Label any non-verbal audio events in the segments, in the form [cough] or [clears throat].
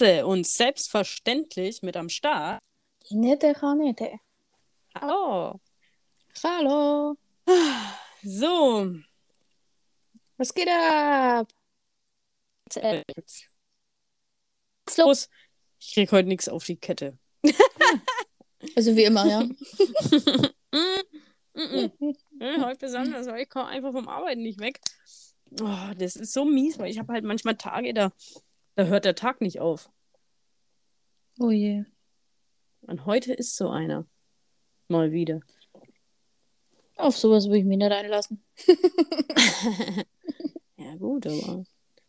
Klasse und selbstverständlich mit am Start. Nette Janette. Hallo. Hallo. So. Was geht ab? Was los? Ich krieg heute nichts auf die Kette. [laughs] Also wie immer, ja. [laughs] Mm, mm, mm. Ja, heute besonders, weil ich komme einfach vom Arbeiten nicht weg. Oh, das ist so mies, weil ich habe halt manchmal Tage, da, da hört der Tag nicht auf. Oh je. Und heute ist so einer. Mal wieder. Auf sowas würde ich mich nicht einlassen. [laughs] Ja, gut, aber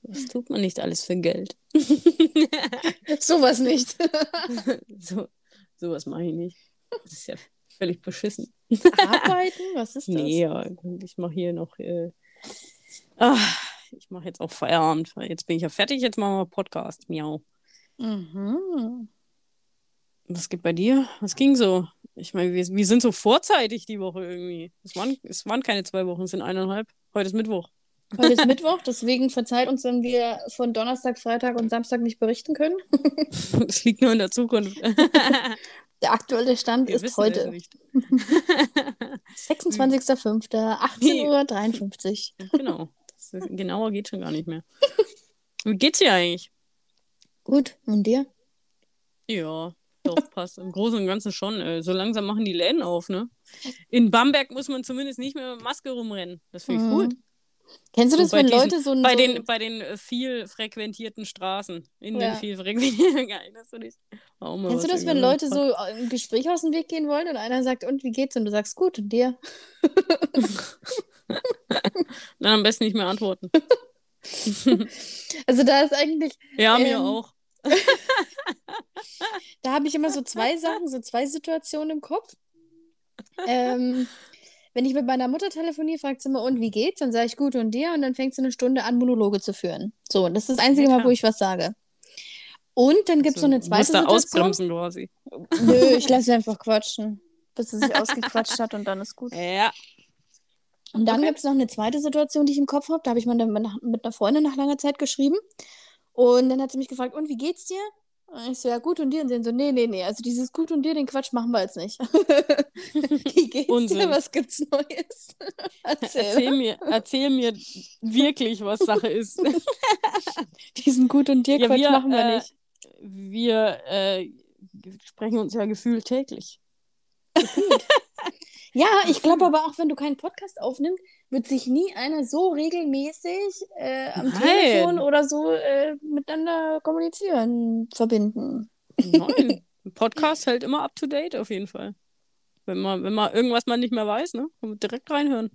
was tut man nicht alles für Geld? [laughs] sowas nicht. [laughs] so, sowas mache ich nicht. Das ist ja völlig beschissen. Arbeiten? Was ist das? Nee, ja, ich mache hier noch. Äh, ah, ich mache jetzt auch Feierabend. Jetzt bin ich ja fertig. Jetzt machen wir Podcast. Miau. Mhm. Was geht bei dir? Was ging so? Ich meine, wir, wir sind so vorzeitig die Woche irgendwie. Es waren, es waren keine zwei Wochen, es sind eineinhalb. Heute ist Mittwoch. Heute ist [laughs] Mittwoch, deswegen verzeiht uns, wenn wir von Donnerstag, Freitag und Samstag nicht berichten können. [laughs] Das liegt nur in der Zukunft. [laughs] Der aktuelle Stand Wir ist heute. nicht. 26.05.18.53 Uhr. genau. Das genauer geht schon gar nicht mehr. Wie geht's dir eigentlich? Gut, und dir? Ja, doch, [laughs] passt. Im Großen und Ganzen schon. Äh, so langsam machen die Läden auf, ne? In Bamberg muss man zumindest nicht mehr mit Maske rumrennen. Das finde ich Mhm. cool. Kennst du So das, bei wenn diesen- Leute so ein. Bei so den, bei den äh, viel frequentierten Straßen. In Ja. den viel frequentierten. [laughs] Geil, das finde ich. Kennst du das, wenn Leute so ein Gespräch aus dem Weg gehen wollen und einer sagt, und wie geht's? Und du sagst, gut, und dir? [laughs] [laughs] Dann am besten nicht mehr antworten. [laughs] Also da ist eigentlich, Ja, mir Ähm, auch. [laughs] da habe ich immer so zwei Sachen, so zwei Situationen im Kopf. Ähm, wenn ich mit meiner Mutter telefoniere, fragt sie immer, und wie geht's? Dann sage ich, gut, und dir? Und dann fängt sie eine Stunde an, Monologe zu führen. So, und das ist das einzige Ja, Mal, wo ich was sage. Und dann gibt es So, noch eine du zweite musst da Situation. ausbremsen quasi. Nö, ich lasse sie einfach quatschen, bis sie sich ausgequatscht hat und dann ist gut. Ja. Und dann Okay. gibt es noch eine zweite Situation, die ich im Kopf habe. Da habe ich mal mit mit einer Freundin nach langer Zeit geschrieben. Und dann hat sie mich gefragt, und wie geht's dir? Und ich so, ja, gut und dir? Und sie so, nee, nee, nee. Also dieses gut und dir, den Quatsch machen wir jetzt nicht. [laughs] wie geht's Unsinn. dir? Was gibt's Neues? [laughs] Erzähl. Erzähl mir, erzähl mir wirklich, was Sache ist. [laughs] Diesen gut und dir Ja, Quatsch wir, machen wir äh, nicht. Wir äh, sprechen uns ja gefühlt täglich. Ja, ich glaube aber auch, wenn du keinen Podcast aufnimmst, wird sich nie einer so regelmäßig äh, am Nein. Telefon oder so äh, miteinander kommunizieren, verbinden. Nein. Ein [laughs] Podcast hält immer up to date auf jeden Fall. Wenn man, wenn man irgendwas mal nicht mehr weiß, ne? Kann man direkt reinhören.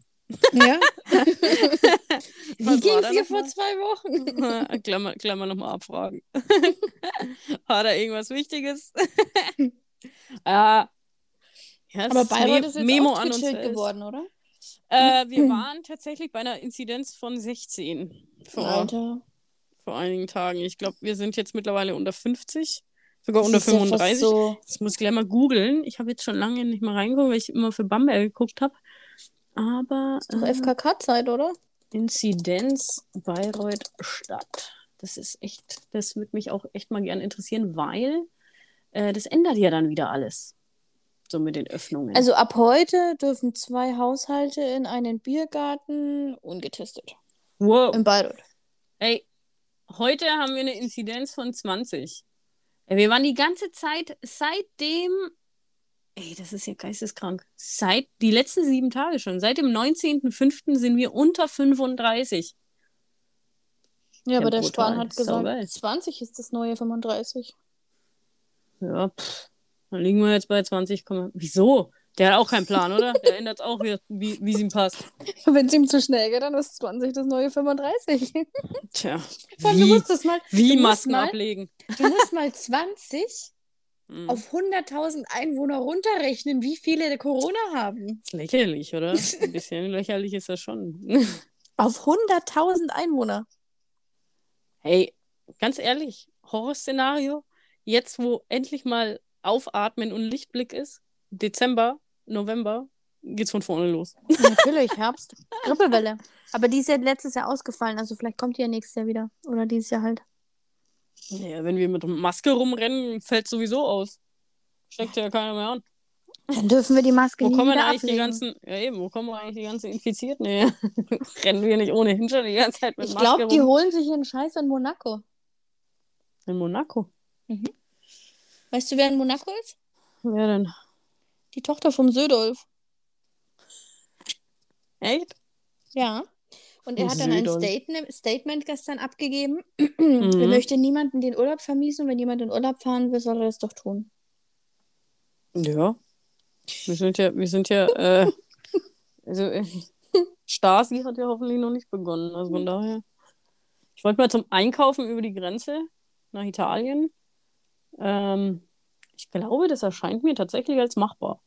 Ja. [laughs] Wie ging's da dir vor mal? zwei Wochen? [laughs] Klammer, Klammer nochmal abfragen. War da irgendwas Wichtiges? ja. Ja. Aber ist Bayreuth Me- ist jetzt Memo auch an uns geworden, oder? Äh, wir [clears throat] waren tatsächlich bei einer Inzidenz von 16 vor, Alter. vor einigen Tagen. Ich glaube, wir sind jetzt mittlerweile unter 50, sogar Das unter ist ja fast 35. So, Das muss ich gleich mal googeln. Ich habe jetzt schon lange nicht mal reingeguckt, weil ich immer für Bamberg geguckt habe. Aber ist doch äh, FKK-Zeit, oder? Inzidenz Bayreuth Stadt. Das ist echt, das würde mich auch echt mal gern interessieren, weil äh, das ändert ja dann wieder alles. So mit den Öffnungen. Also ab heute dürfen zwei Haushalte in einen Biergarten ungetestet. wow. In Bayreuth. Ey, heute haben wir eine Inzidenz von 20. Ey, wir waren die ganze Zeit seitdem. Ey, das ist ja geisteskrank. Seit die letzten sieben Tage schon. Seit dem 19.05. sind wir unter 35. Ja, aber der. Spahn hat gesagt, 20 ist das neue 35. Ja, pff. Dann liegen wir jetzt bei 20. Komma- Wieso? Der hat auch keinen Plan, oder? Der ändert es auch, wie, wie, wie es ihm passt. [laughs] Wenn es ihm zu schnell geht, dann ist 20 das neue 35. [laughs] Tja, allem, du wie, musst das mal, wie Masken mal, ablegen. du musst mal 20 [laughs] Hm. auf 100.000 Einwohner runterrechnen, wie viele Corona haben. Ist lächerlich, oder? Ein bisschen lächerlich ist das schon. Auf 100.000 Einwohner. Hey, ganz ehrlich, Horrorszenario, jetzt wo endlich mal Aufatmen und Lichtblick ist, Dezember, November, geht's von vorne los. Natürlich, Herbst. Grippewelle. Aber die ist ja letztes Jahr ausgefallen, also vielleicht kommt die ja nächstes Jahr wieder. Oder dieses Jahr halt. Naja, wenn wir mit Maske rumrennen, fällt sowieso aus. Steckt ja keiner mehr an. Dann dürfen wir die Maske Wo nie kommen eigentlich die ganzen, ja eben, wo kommen eigentlich die ganzen Infizierten her? [laughs] Rennen wir nicht ohnehin schon die ganze Zeit mit Ich Maske glaube, die holen sich ihren Scheiß in Monaco. In Monaco. Weißt du, wer in Monaco ist? Wer denn? Die Tochter vom Södolf. Echt? Ja. Und er hat dann ein. Statement, Statement gestern abgegeben. [clears throat] Mhm. Er möchte niemanden den Urlaub vermiesen und wenn jemand in Urlaub fahren will, soll er das doch tun. Ja. Wir sind ja, wir sind ja, äh, [laughs] also, äh, Stasi hat ja hoffentlich noch nicht begonnen. Also von daher. Ich wollte mal zum Einkaufen über die Grenze nach Italien. Ähm, ich glaube, das erscheint mir tatsächlich als machbar.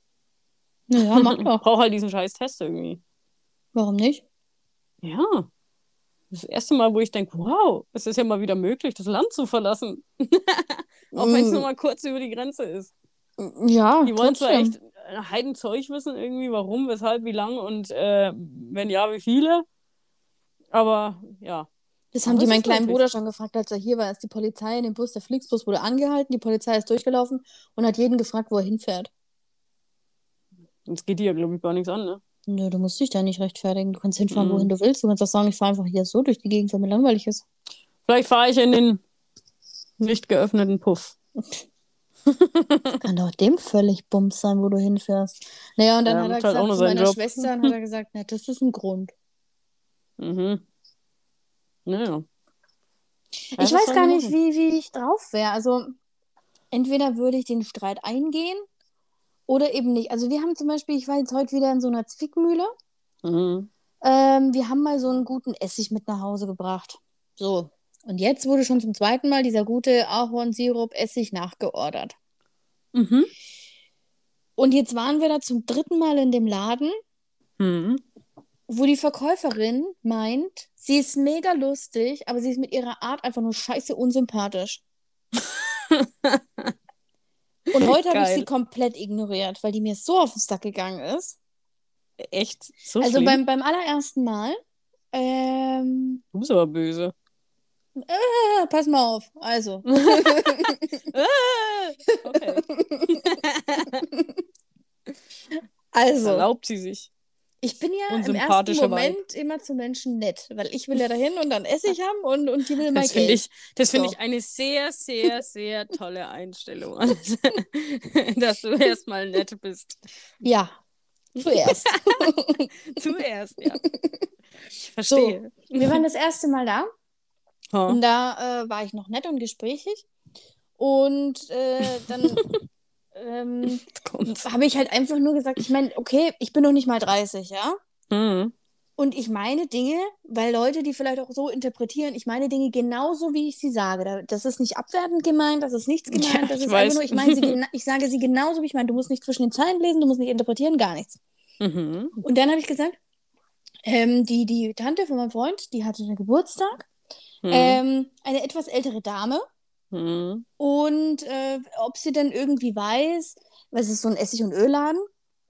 Naja, [laughs] mach Ich brauche halt diesen scheiß Test irgendwie. Warum nicht? Ja. Das erste Mal, wo ich denke, wow, es ist ja mal wieder möglich, das Land zu verlassen. [laughs] Auch wenn es Mm. nur mal kurz über die Grenze ist. Ja, Die wollen zwar echt ein Heidenzeug wissen, irgendwie, warum, weshalb, wie lang und äh, wenn ja, wie viele. Aber ja. Das haben die meinen kleinen möglich. Bruder schon gefragt, als er hier war. Ist die Polizei in dem Bus, der Flixbus wurde angehalten, die Polizei ist durchgelaufen und hat jeden gefragt, wo er hinfährt. Das geht dir ja, glaube ich, gar nichts an, ne? Nö, du musst dich da nicht rechtfertigen. Du kannst hinfahren, Mhm. wohin du willst. Du kannst auch sagen, ich fahre einfach hier so durch die Gegend, weil mir langweilig ist. Vielleicht fahre ich in den nicht geöffneten Puff. [laughs] Kann doch dem völlig bums sein, wo du hinfährst. Naja, und dann Ja, hat er halt gesagt nur zu meiner Job. Schwester und hat er gesagt, na, das ist ein Grund. Mhm. Naja. ich was weiß gar nicht, machen? wie, wie ich drauf wäre. Also, entweder würde ich den Streit eingehen oder eben nicht. Also, wir haben zum Beispiel, ich war jetzt heute wieder in so einer Zwickmühle. Mhm. Ähm, wir haben mal so einen guten Essig mit nach Hause gebracht. So. Und jetzt wurde schon zum zweiten Mal dieser gute Ahornsirup-Essig nachgeordert. Mhm. Und jetzt waren wir da zum dritten Mal in dem Laden, Mhm. Wo die Verkäuferin meint, sie ist mega lustig, aber sie ist mit ihrer Art einfach nur scheiße unsympathisch. [laughs] Und heute habe ich sie komplett ignoriert, weil die mir so auf den Sack gegangen ist. Echt? So also schlimm? beim, beim allerersten Mal, ähm, Du bist aber böse. ah, pass mal auf, also. [laughs] Ah. [laughs] Also, Erlaubt sie sich. Ich bin ja im ersten Moment immer zu Menschen nett, weil ich will ja dahin und dann Essig haben und, und die will mein Das finde Geld. ich, das finde So. ich eine sehr, sehr, sehr tolle Einstellung. [laughs] Dass du erstmal nett bist. Ja, zuerst. [laughs] Zuerst, ja. Ich verstehe. Wir waren das erste Mal da Ha. und da äh, war ich noch nett und gesprächig. Und äh, dann [laughs] ähm, habe ich halt einfach nur gesagt, ich meine, okay, ich bin noch nicht mal 30, ja? Mhm. Und ich meine Dinge, weil Leute, die vielleicht auch so interpretieren, ich meine Dinge genauso, wie ich sie sage. Da- Das ist nicht abwertend gemeint, das ist nichts [laughs] gemeint, Ja, das ich ist weiß. einfach nur, ich meine sie, [laughs] ich sage sie genauso, wie ich meine. Du musst nicht zwischen den Zeilen lesen, du musst nicht interpretieren, gar nichts. Mhm. Und dann habe ich gesagt, ähm, die, die Tante von meinem Freund, die hatte einen Geburtstag, Mhm. ähm, eine etwas ältere Dame. Mhm. Und äh, ob sie denn irgendwie weiß, was ist so ein Essig- und Ölladen,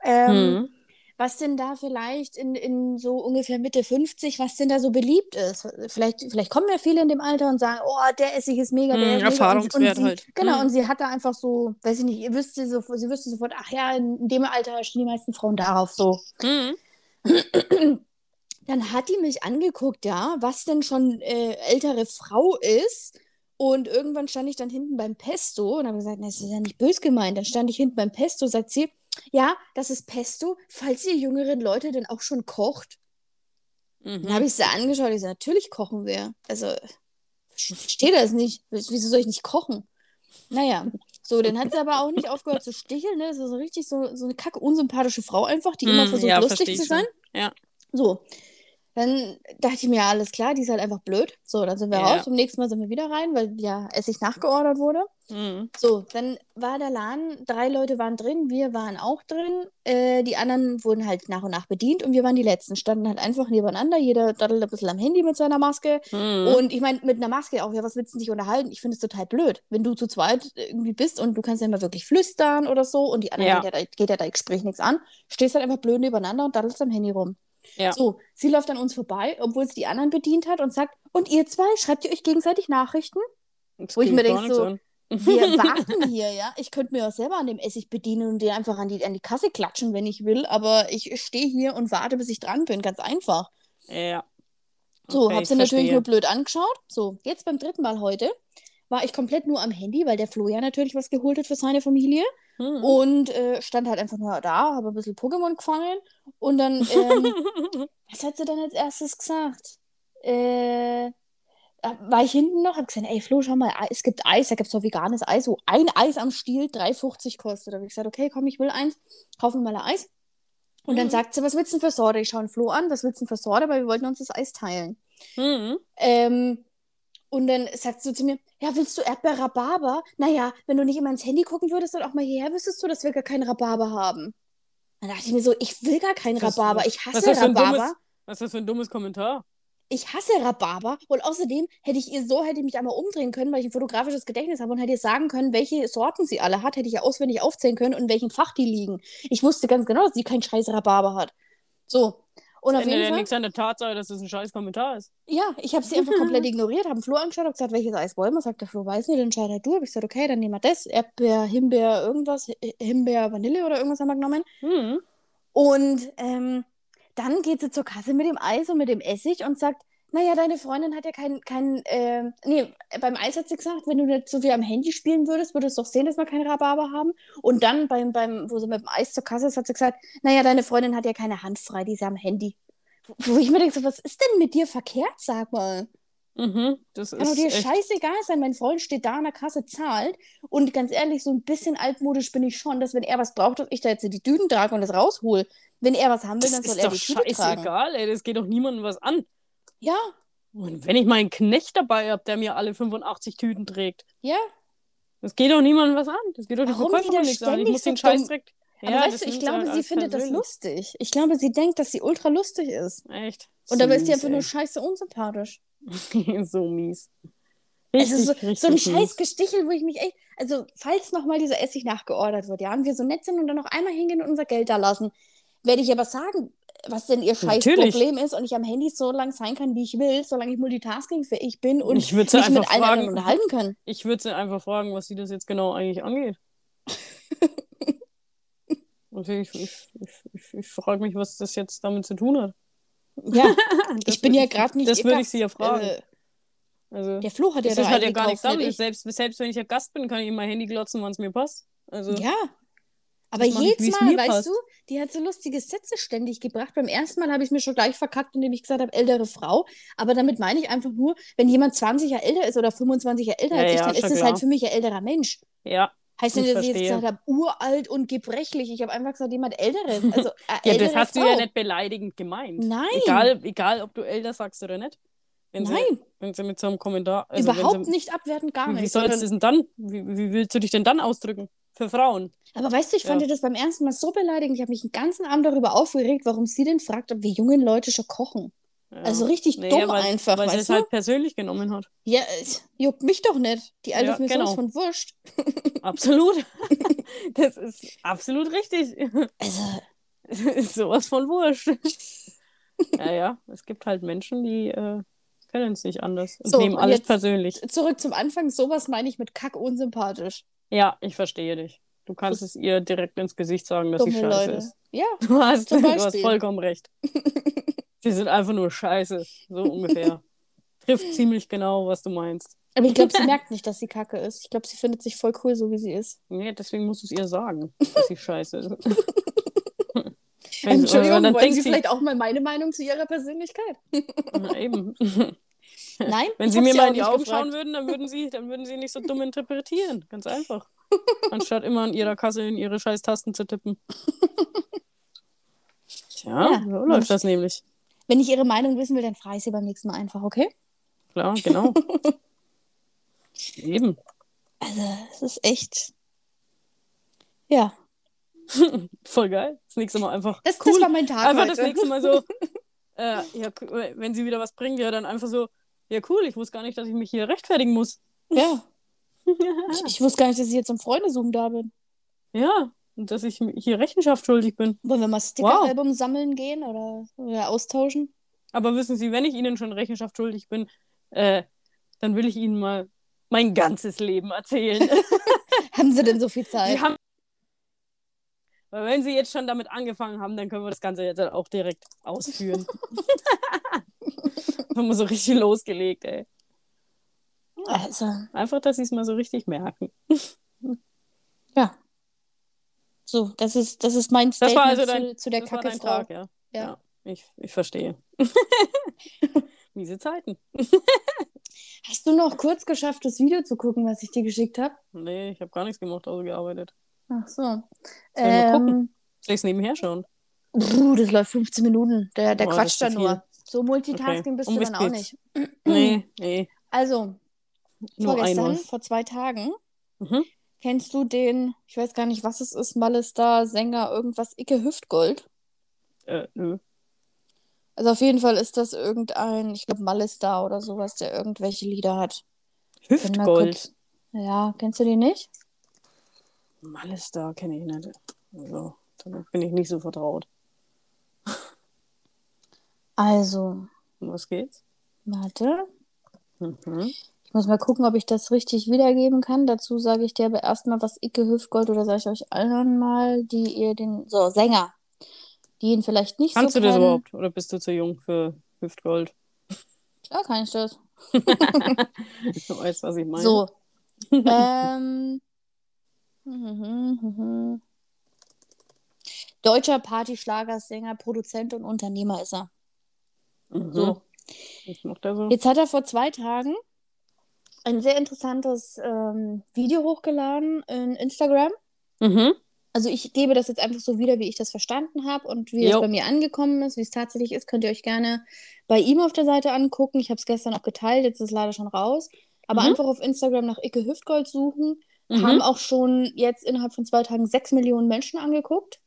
ähm, Mhm. was denn da vielleicht in, in so ungefähr Mitte 50, was denn da so beliebt ist. Vielleicht, vielleicht kommen ja viele in dem Alter und sagen, oh, der Essig ist mega, der ist mega. Und, Erfahrungswert und sie, halt. Genau, Mhm. und sie hat da einfach so, weiß ich nicht, ihr wüsste so, sie wüsste sofort, ach ja, in dem Alter stehen die meisten Frauen darauf so. Mhm. Dann hat die mich angeguckt, ja, was denn schon äh, ältere Frau ist. Und irgendwann stand ich dann hinten beim Pesto und habe gesagt, das ist ja nicht bös gemeint. Dann stand ich hinten beim Pesto, sagt sie, ja, das ist Pesto, falls ihr jüngeren Leute denn auch schon kocht. Dann Mhm. habe ich sie angeschaut, ich so, natürlich kochen wir. Also, ich verstehe das nicht. Wieso soll ich nicht kochen? Naja, so, dann hat sie aber auch nicht aufgehört zu sticheln. Ne? Das ist so richtig so, so eine kacke unsympathische Frau einfach, die immer Mhm, versucht, ja, lustig zu sein. Ja. So, dann dachte ich mir, ja, alles klar, die ist halt einfach blöd. So, dann sind wir Ja. raus. Beim nächsten Mal sind wir wieder rein, weil ja Essig nachgeordert wurde. Mhm. So, dann war der Laden, drei Leute waren drin, wir waren auch drin. Äh, die anderen wurden halt nach und nach bedient und wir waren die Letzten. Standen halt einfach nebeneinander, jeder daddelt ein bisschen am Handy mit seiner Maske. Mhm. Und ich meine, mit einer Maske auch, ja, was willst du dich unterhalten? Ich finde es total blöd, wenn du zu zweit irgendwie bist und du kannst ja immer wirklich flüstern oder so und die anderen Ja. geht, ja, da- geht ja dein Gespräch nichts an. Stehst halt einfach blöd nebeneinander und daddelst am Handy rum. Ja. So, sie läuft an uns vorbei, obwohl sie die anderen bedient hat und sagt, und ihr zwei, schreibt ihr euch gegenseitig Nachrichten? Das Wo ich mir gar denk nichts so, an. [laughs] Wir warten hier, ja. Ich könnte mir auch selber an dem Essig bedienen und den einfach an die, an die Kasse klatschen, wenn ich will. Aber ich stehe hier und warte, bis ich dran bin. Ganz einfach. Ja. So, Okay, hab ich sie natürlich nur blöd angeschaut. So, jetzt beim dritten Mal heute war ich komplett nur am Handy, weil der Flo ja natürlich was geholt hat für seine Familie. Hm. Und äh, stand halt einfach nur da, habe ein bisschen Pokémon gefangen. Und dann, ähm, [laughs] was hat sie dann als erstes gesagt? Äh, da war ich hinten noch, hab gesagt, ey Flo, schau mal, es gibt Eis, da gibt's doch veganes Eis, so ein Eis am Stiel, 3,50 kostet. Da habe ich gesagt, okay, komm, ich will eins, kaufen wir mal ein Eis. Und dann Mhm. sagt sie, was willst du denn für Sorte? Ich schaue den Flo an, was willst du denn für Sorte? Weil wir wollten uns das Eis teilen. Hm. Ähm, und dann sagt sie zu mir, ja, willst du Erdbeer-Rhabarber? Naja, wenn du nicht immer ins Handy gucken würdest und auch mal hierher wüsstest du, dass wir gar keinen Rhabarber haben. Dann dachte ich mir so, ich will gar keinen Was- Rhabarber. Ich was hasse ein Rhabarber. dummes- Was ist das für ein dummes Kommentar? Ich hasse Rhabarber. Und außerdem hätte ich ihr so, hätte ich mich einmal umdrehen können, weil ich ein fotografisches Gedächtnis habe und hätte ihr sagen können, welche Sorten sie alle hat, hätte ich ja auswendig aufzählen können und in welchem Fach die liegen. Ich wusste ganz genau, dass sie keinen scheiß Rhabarber hat. So. Und auf Ändert jeden ja Fall. nichts an der Tatsache, dass das ein scheiß Kommentar ist. Ja, ich habe sie einfach komplett [laughs] ignoriert, habe Flo angeschaut, habe gesagt, welches Eis wollen wir? Sagt der Flo, weiß nicht, dann entscheid halt du. Habe ich gesagt, okay, dann nehmen wir das. Erdbeer, Himbeer, irgendwas, Hi- Himbeer, Vanille oder irgendwas haben wir genommen. Hm. Und ähm, dann geht sie zur Kasse mit dem Eis und mit dem Essig und sagt, naja, deine Freundin hat ja kein, kein ähm, nee, beim Eis hat sie gesagt, wenn du nicht so viel am Handy spielen würdest, würdest du doch sehen, dass wir keinen Rhabarber haben. Und dann beim, beim, wo sie mit dem Eis zur Kasse ist, hat sie gesagt, naja, deine Freundin hat ja keine Hand frei, die ist ja am Handy. Wo ich mir denke, so, was ist denn mit dir verkehrt, sag mal? Mhm. Das Kann doch ist dir echt... scheißegal sein, mein Freund steht da an der Kasse, zahlt. Und ganz ehrlich, so ein bisschen altmodisch bin ich schon, dass wenn er was braucht, dass ich da jetzt die Dünen trage und das raushol. Wenn er was haben will, Das dann soll ist er doch die Tüte tragen. scheißegal, ey. Das geht doch niemandem was an. Ja, Und wenn ich mal einen Knecht dabei habe, der mir alle 85 Tüten trägt, ja. das geht doch niemandem was an. Das geht doch die Verkäuferin nichts an. Ich muss so den dumm- Scheißdreck. Aber Ja, weißt du, ich glaube, halt sie findet das lustig. Ich glaube, sie denkt, dass sie ultra lustig ist. Echt. Und dabei ist sie einfach nur scheiße unsympathisch. ey. [laughs] so mies. Es ist Richtig, so, richtig so ein scheiß Gestichel, wo ich mich echt. Also, falls nochmal dieser Essig nachgeordert wird, ja, und wir so nett sind und dann noch einmal hingehen und unser Geld da lassen, werde ich aber sagen, was denn ihr scheiß Natürlich. Problem ist und ich am Handy so lang sein kann, wie ich will, solange ich multitaskingfähig bin und Ich mich mit einfach allen fragen- anderen unterhalten kann. Ich würde sie einfach fragen, was sie das jetzt genau eigentlich angeht. [laughs] Ich, ich, ich, ich, ich frage mich, was das jetzt damit zu tun hat. Ja, [laughs] ich bin ja gerade nicht. Das würde ich sie ja fragen. Äh, also, der Flo hat ja das da hat ja gar nichts damit. Selbst, selbst wenn ich ja Gast bin, kann ich in mein Handy glotzen, wann es mir passt. Also, ich. Ja. Aber Das ich, jedes wie's Mal, weißt passt. du, die hat so lustige Sätze ständig gebracht. Beim ersten Mal habe ich mir schon gleich verkackt, indem ich gesagt habe, ältere Frau. Aber damit meine ich einfach nur, wenn jemand 20 Jahre älter ist oder 25 Jahre älter Ja, als ich, ja, dann ist es halt für mich ein älterer Mensch. ja. Heißt Ich nicht, dass ich jetzt gesagt habe, uralt und gebrechlich. Ich habe einfach gesagt, jemand Älteres. [laughs] Also, eine Ja, das hast Frau. du ja nicht beleidigend gemeint. Nein. Egal, egal ob du älter sagst oder nicht. Wenn Sie, Nein, wenn sie mit so einem Kommentar. Also überhaupt sie, nicht abwertend, gar Wie nicht. sollst du denn dann? Wie, wie willst du dich denn dann ausdrücken? Für Frauen. Aber weißt du, ich fand Ja. das beim ersten Mal so beleidigend. Ich habe mich den ganzen Abend darüber aufgeregt, warum sie denn fragt, ob wir jungen Leute schon kochen. Ja. Also richtig Naja, dumm weil, einfach, Weil sie es halt persönlich genommen hat. Ja, es juckt mich doch nicht. Die Alte Ja, ist mir genau. sowas von wurscht. [laughs] Absolut. [laughs] das ist absolut richtig. Also, Es [laughs] ist sowas von wurscht. ja, ja. Es gibt halt Menschen, die äh, können es nicht anders und So, nehmen alles persönlich. zurück zum Anfang. Sowas meine ich mit kack unsympathisch. Ja, ich verstehe dich. Du kannst es ihr direkt ins Gesicht sagen, dass sie scheiße Leute. ist. Ja, [laughs] Du hast, du hast vollkommen recht. [laughs] Sie sind einfach nur scheiße. So ungefähr. Trifft ziemlich genau, was du meinst. aber ich glaube, sie [laughs] merkt nicht, dass sie kacke ist. Ich glaube, sie findet sich voll cool, so wie sie ist. Nee, deswegen musst du es ihr sagen, dass sie scheiße ist. Sie- Entschuldigung, dann wollen denkt Sie sie, vielleicht auch mal meine Meinung zu Ihrer Persönlichkeit? Na, eben. Nein, Wenn sie mir mal in die Augen gefragt. schauen würden, dann würden sie, dann würden sie nicht so dumm [laughs] interpretieren. Ganz einfach. [laughs] Anstatt immer an ihrer Kasse in ihre scheiß Tasten zu tippen. Tja, Ja, so Mensch. läuft das nämlich. Wenn ich Ihre Meinung wissen will, dann frage ich Sie beim nächsten Mal einfach, okay? Klar, genau. [laughs] Eben. Also, es ist echt. Ja, Voll geil. Das nächste Mal einfach. das, cool. das war mein Tag einfach heute. das nächste Mal so. Äh, ja, wenn sie wieder was bringen, ja, dann einfach so. Ja, cool, ich wusste gar nicht, dass ich mich hier rechtfertigen muss. Ja, [laughs] ich, ich wusste gar nicht, dass ich jetzt im Freundezoom da bin. Ja, und dass ich hier Rechenschaft schuldig bin. Wollen wir mal Sticker-Album sammeln gehen oder, oder austauschen? Aber wissen Sie, wenn ich Ihnen schon Rechenschaft schuldig bin, äh, dann will ich Ihnen mal mein ganzes Leben erzählen. [laughs] Haben sie denn so viel Zeit? Haben weil wenn sie jetzt schon damit angefangen haben, dann können wir das Ganze jetzt auch direkt ausführen. [laughs] [laughs] haben wir so richtig losgelegt, ey. Also, Einfach, dass sie es mal so richtig merken. [laughs] ja. So, das ist, das ist mein Das Statement also dein, zu, zu der Kacke Frau. Tag, ja. Ja. ja. ich, ich verstehe. [laughs] Miese Zeiten. Hast du noch kurz geschafft, das Video zu gucken, was ich dir geschickt habe? Nee, ich habe gar nichts gemacht, außer gearbeitet. Ach so. Sollen wir gucken? Ähm, Soll ich es nebenher schauen? puh, das läuft 15 Minuten. Der, der Oh, quatscht da nur. So Multitasking Okay. bist Um du dann auch geht's? nicht. Nee, nee. [clears throat] Also, Nur vorgestern, vor zwei Tagen, Mhm. kennst du den, ich weiß gar nicht, was es ist, Malestar, Sänger, irgendwas, Icke Hüftgold? Äh, nö. Also auf jeden Fall ist das irgendein, ich glaube Malestar oder sowas, der irgendwelche Lieder hat. Hüftgold. Ja, kennst du den nicht? Malestar kenne ich nicht. Also, damit bin ich nicht so vertraut. Also, was geht's? warte. Mhm. Ich muss mal gucken, ob ich das richtig wiedergeben kann. Dazu sage ich dir aber erstmal, was Icke Hüftgold oder sage ich euch allen mal, die ihr den. So, Sänger. Die ihn vielleicht nicht Kannst so du das kennen. überhaupt? Oder bist du zu jung für Hüftgold? Klar kann ich das. Du weißt, was ich meine. So. ähm. [laughs] Deutscher Partyschlagersänger, Produzent und Unternehmer ist er. Mhm. So. So? Jetzt hat er vor zwei Tagen ein sehr interessantes ähm, Video hochgeladen in Instagram. Mhm. Also ich gebe das jetzt einfach so wieder, wie ich das verstanden habe und wie es bei mir angekommen ist, wie es tatsächlich ist, könnt ihr euch gerne bei ihm auf der Seite angucken. Ich habe es gestern auch geteilt, jetzt ist es leider schon raus. Aber Mhm. einfach auf Instagram nach Icke Hüftgold suchen. Mhm. Haben auch schon jetzt innerhalb von zwei Tagen sechs Millionen Menschen angeguckt.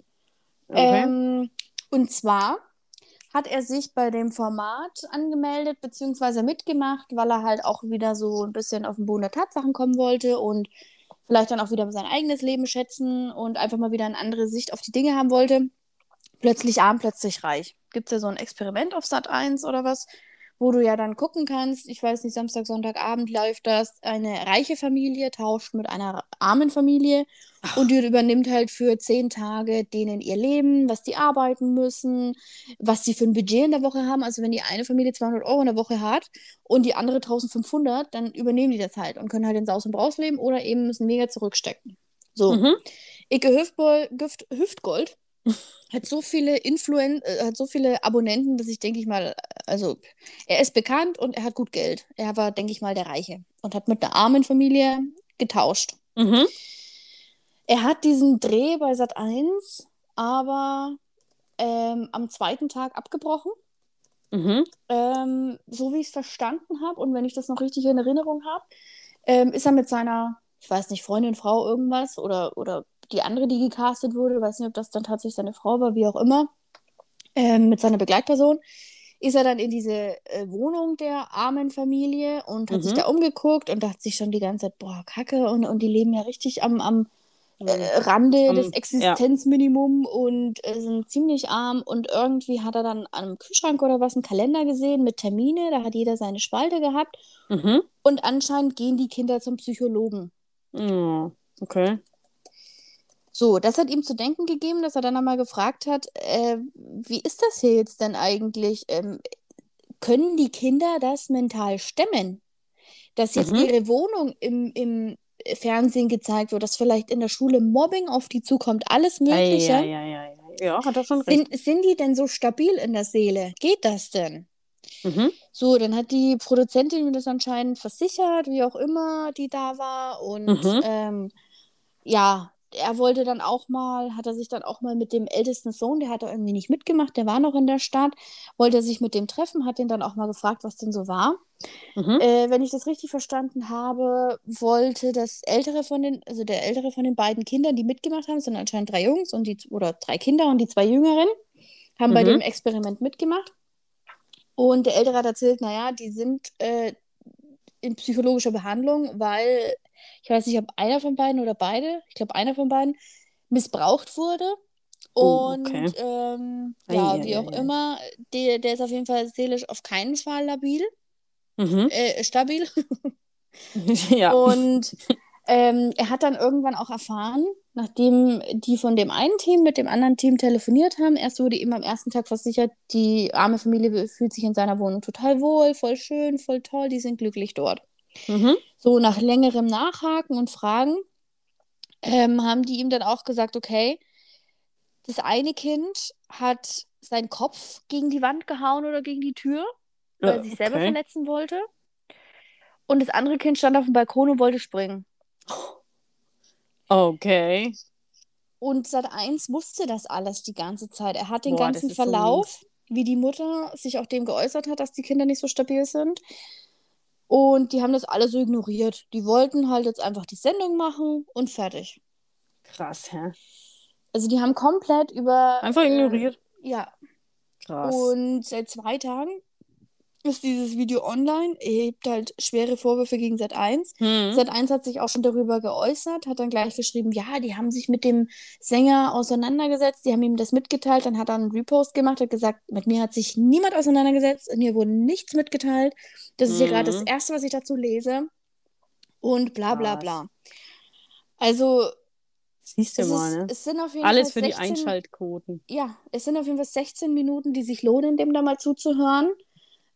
Okay. Ähm, und zwar hat er sich bei dem Format angemeldet beziehungsweise mitgemacht, weil er halt auch wieder so ein bisschen auf den Boden der Tatsachen kommen wollte und vielleicht dann auch wieder sein eigenes Leben schätzen und einfach mal wieder eine andere Sicht auf die Dinge haben wollte. Plötzlich arm, plötzlich reich. Gibt es ja so ein Experiment auf Sat 1 oder was, wo du ja dann gucken kannst, ich weiß nicht, Samstag, Sonntagabend läuft das, eine reiche Familie tauscht mit einer armen Familie und die übernimmt halt für zehn Tage denen ihr Leben, was die arbeiten müssen, was sie für ein Budget in der Woche haben. Also wenn die eine Familie 200 Euro in der Woche hat und die andere 1500, dann übernehmen die das halt und können halt in Saus und Braus leben oder eben müssen mega zurückstecken. So. Mhm. Icke Hüftbol, Güft, Hüftgold hat so viele Influen äh, hat so viele Abonnenten, dass ich denke ich mal, also er ist bekannt und er hat gut Geld. Er war, denke ich mal, der Reiche und hat mit einer armen Familie getauscht. Mhm. Er hat diesen Dreh bei Sat 1, aber ähm, am zweiten Tag abgebrochen. Mhm. Ähm, so wie ich es verstanden habe und wenn ich das noch richtig in Erinnerung habe, ähm, ist er mit seiner, ich weiß nicht, Freundin, Frau, irgendwas oder, oder die andere, die gecastet wurde, weiß nicht, ob das dann tatsächlich seine Frau war, wie auch immer, ähm, mit seiner Begleitperson, ist er dann in diese äh, Wohnung der armen Familie und hat sich Mhm. da umgeguckt und dachte sich schon die ganze Zeit, boah, Kacke, und, und die leben ja richtig am, am äh, Rande Am- des ja. Existenzminimum und äh, sind ziemlich arm. Und irgendwie hat er dann an einem Kühlschrank oder was einen Kalender gesehen mit Termine. Da hat jeder seine Spalte gehabt. Mhm. Und anscheinend gehen die Kinder zum Psychologen. Ja. Okay. So, das hat ihm zu denken gegeben, dass er dann einmal gefragt hat, äh, wie ist das hier jetzt denn eigentlich? Ähm, können die Kinder das mental stemmen? Dass jetzt Mhm. ihre Wohnung im, im Fernsehen gezeigt wird, dass vielleicht in der Schule Mobbing auf die zukommt, alles Mögliche. Ja, ja, ja, ja. Ja, hat er schon recht. Sind, sind die denn so stabil in der Seele? Geht das denn? Mhm. So, dann hat die Produzentin mir das anscheinend versichert, wie auch immer die da war. Und Mhm. ähm, ja, er wollte dann auch mal, hat er sich dann auch mal mit dem ältesten Sohn, der hat da irgendwie nicht mitgemacht, der war noch in der Stadt, wollte er sich mit dem treffen, hat den dann auch mal gefragt, was denn so war. Mhm. Äh, wenn ich das richtig verstanden habe, wollte das ältere von den, also der ältere von den beiden Kindern, die mitgemacht haben, es sind anscheinend drei Jungs und die oder drei Kinder und die zwei Jüngeren, haben bei Mhm. dem Experiment mitgemacht. Und der Ältere hat erzählt, naja, die sind äh, in psychologischer Behandlung, weil ich weiß nicht, ob einer von beiden oder beide, ich glaube einer von beiden, missbraucht wurde. Oh, Und okay. ähm, ja, ei, wie ei, auch ei. immer, der, der ist auf jeden Fall seelisch auf keinen Fall labil, Mhm. äh, stabil. [laughs] ja. Und ähm, er hat dann irgendwann auch erfahren, nachdem die von dem einen Team mit dem anderen Team telefoniert haben, erst wurde ihm am ersten Tag versichert, die arme Familie fühlt sich in seiner Wohnung total wohl, voll schön, voll toll, die sind glücklich dort. Mhm. So nach längerem Nachhaken und Fragen ähm, haben die ihm dann auch gesagt, okay, das eine Kind hat seinen Kopf gegen die Wand gehauen oder gegen die Tür, weil Ja, er sich selber okay. verletzen wollte. Und das andere Kind stand auf dem Balkon und wollte springen. Okay. Und Sat1 wusste das alles die ganze Zeit. Er hat den Boah, ganzen ist so Verlauf, wie die Mutter sich auch dem geäußert hat, dass die Kinder nicht so stabil sind. Und die haben das alle so ignoriert. Die wollten halt jetzt einfach die Sendung machen und fertig. Krass, hä? Also die haben komplett über. Einfach ignoriert. Äh, ja. Krass. Und seit zwei Tagen ist dieses Video online. Er hebt halt schwere Vorwürfe gegen Sat1. Hm. Sat1 hat sich auch schon darüber geäußert, hat dann gleich geschrieben, ja, die haben sich mit dem Sänger auseinandergesetzt, die haben ihm das mitgeteilt, dann hat er einen Repost gemacht, hat gesagt, mit mir hat sich niemand auseinandergesetzt, mir wurde nichts mitgeteilt. Das ist hier gerade das Mhm. Erste, was ich dazu lese. Und bla bla bla. Also, Siehst du es, mal, ist, ne? es sind auf jeden Alles Fall für die 16 Einschaltquoten. ja, es sind auf jeden Fall 16 Minuten, die sich lohnen, dem da mal zuzuhören.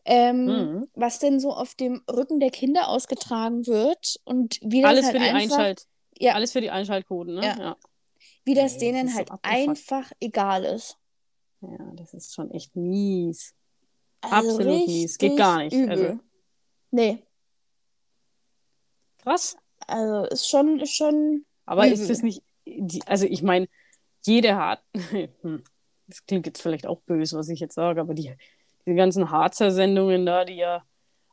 Ähm, Mhm. Was denn so auf dem Rücken der Kinder ausgetragen wird und wie das Alles halt für die einfach, Einschalt. Ja. Alles für die Einschaltquoten, ne? Ja. Ja. wie das Nee, denen das halt so einfach egal ist. Ja, das ist schon echt mies. Also Absolut mies. Geht gar nicht. Übel. Also- Nee, Krass. also ist schon, ist schon. Aber Übel. ist das nicht, also ich meine, jede Hart, [laughs] hm, das klingt jetzt vielleicht auch böse, was ich jetzt sage, aber die, die ganzen Harzer-Sendungen da, die ja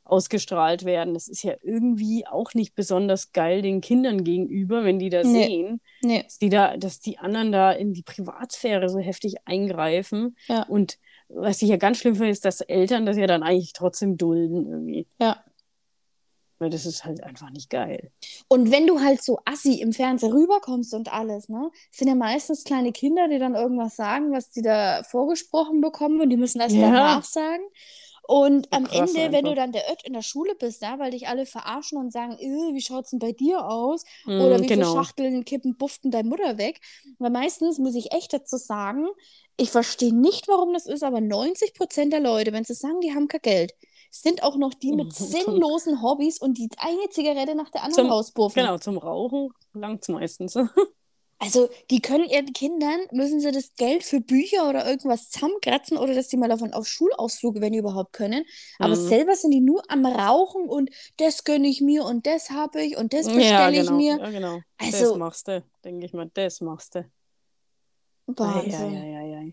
ausgestrahlt werden, das ist ja irgendwie auch nicht besonders geil den Kindern gegenüber, wenn die da Nee. sehen, Nee, dass die da, dass die anderen da in die Privatsphäre so heftig eingreifen. Ja. Und was ich ja ganz schlimm finde, ist, dass Eltern das ja dann eigentlich trotzdem dulden irgendwie. ja. Weil das ist halt einfach nicht geil. Und wenn du halt so assi im Fernsehen rüberkommst und alles, ne, sind ja meistens kleine Kinder, die dann irgendwas sagen, was die da vorgesprochen bekommen und die müssen das Ja. dann nachsagen. Und am Ende, wenn du einfach. dann der Ött in der Schule bist, ja, weil dich alle verarschen und sagen, "Äh, wie schaut's denn bei dir aus? Oder Mm, wie genau. viele Schachteln kippen, buften deine Mutter weg? Weil meistens muss ich echt dazu sagen, ich verstehe nicht, warum das ist, aber 90 Prozent der Leute, wenn sie sagen, die haben kein Geld, sind auch noch die mit [laughs] sinnlosen Hobbys und die eine Zigarette nach der anderen Zum- rauspuffen. Genau, zum Rauchen langt's meistens. [laughs] Also, die können ihren Kindern, müssen sie das Geld für Bücher oder irgendwas zusammenkratzen oder dass die mal davon auf Schulausflüge, wenn die überhaupt können. Aber Mhm. selber sind die nur am Rauchen und das gönne ich mir und das habe ich und das ja, bestelle ich genau. mir. Ja, genau. Also- das machst du, denke ich mal, das machst du. Wahnsinn. Ja, ja, ja,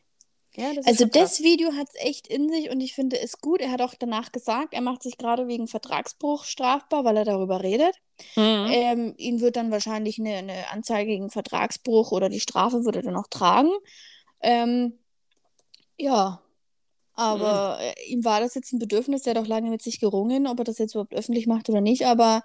ja. das Also das Video hat es echt in sich und ich finde es gut. Er hat auch danach gesagt, er macht sich gerade wegen Vertragsbruch strafbar, weil er darüber redet. Mhm. Ähm, ihn wird dann wahrscheinlich eine, eine Anzeige gegen Vertragsbruch oder die Strafe würde er dann auch tragen. Ähm, ja, aber Mhm. äh, ihm war das jetzt ein Bedürfnis, der hat auch lange mit sich gerungen, ob er das jetzt überhaupt öffentlich macht oder nicht. Aber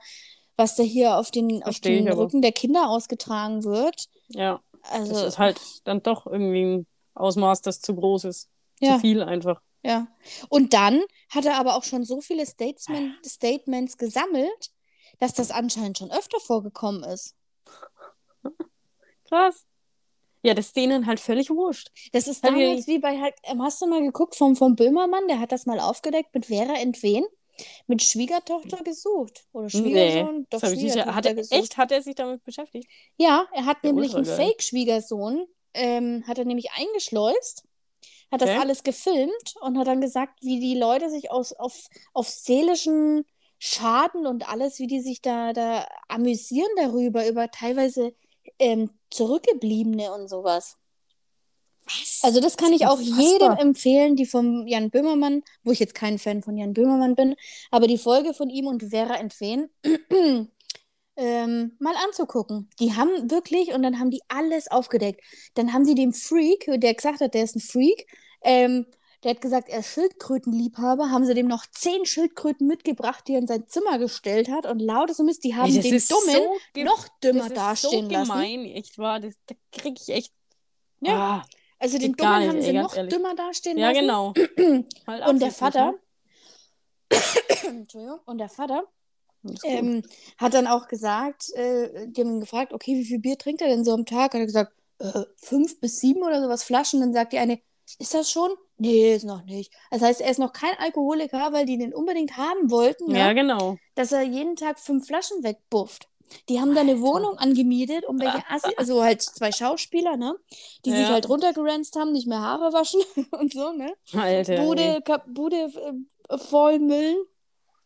was da hier auf den, auf den aber. Rücken der Kinder ausgetragen wird, ja, also das ist halt dann doch irgendwie ein Ausmaß, das zu groß ist. Ja. Zu viel einfach. Ja. Und dann hat er aber auch schon so viele Statesman Statements gesammelt, dass das anscheinend schon öfter vorgekommen ist. Krass. Ja, das ist denen halt völlig wurscht. Das ist damals wie bei, halt, hast du mal geguckt vom, vom Böhmermann, der hat das mal aufgedeckt mit Vera Entwen, mit Schwiegertochter gesucht. Oder Schwiegersohn, doch das hab ich nicht. Schwiegertochter Hat er, gesucht. echt, hat er sich damit beschäftigt? Ja, er hat Ja, nämlich einen ultra. Fake-Schwiegersohn, ähm, hat er nämlich eingeschleust, hat das Okay. alles gefilmt und hat dann gesagt, wie die Leute sich aus, auf, auf seelischen Schaden und alles, wie die sich da, da amüsieren darüber, über teilweise ähm, Zurückgebliebene und sowas. Was? Also das kann ich auch jedem empfehlen, die vom Jan Böhmermann, wo ich jetzt kein Fan von Jan Böhmermann bin, aber die Folge von ihm und Vera Entwen ähm, mal anzugucken. Die haben wirklich, und dann haben die alles aufgedeckt. Dann haben sie dem Freak, der gesagt hat, der ist ein Freak, ähm, der hat gesagt, er ist Schildkrötenliebhaber, haben sie dem noch zehn Schildkröten mitgebracht, die er in sein Zimmer gestellt hat und lauter so Mist, die haben Ey, den Dummen so noch dümmer das ist dastehen so lassen. gemein, echt wahr. Das, da krieg ich echt. Ja. Ah, Also den Dummen nicht, haben ey, sie ganz noch ehrlich. dümmer dastehen ja, lassen. genau. [clears throat] Halt Und der Vater? [coughs] Entschuldigung, und der Vater. Ähm, hat dann auch gesagt, äh, die haben ihn gefragt, okay, wie viel Bier trinkt er denn so am Tag? Hat er gesagt, äh, fünf bis sieben oder sowas Flaschen. Dann sagt die eine, ist das schon? Nee, ist noch nicht. Das heißt, er ist noch kein Alkoholiker, weil die den unbedingt haben wollten, ne? ja, genau. dass er jeden Tag fünf Flaschen wegbufft. Die haben da eine. Wohnung angemietet, um welche [laughs] Assi, also halt zwei Schauspieler, ne? Die sich Ja. halt runtergeranzt haben, nicht mehr Haare waschen [laughs] und so, ne? Alter. Bude, Bude äh, voll Müllen.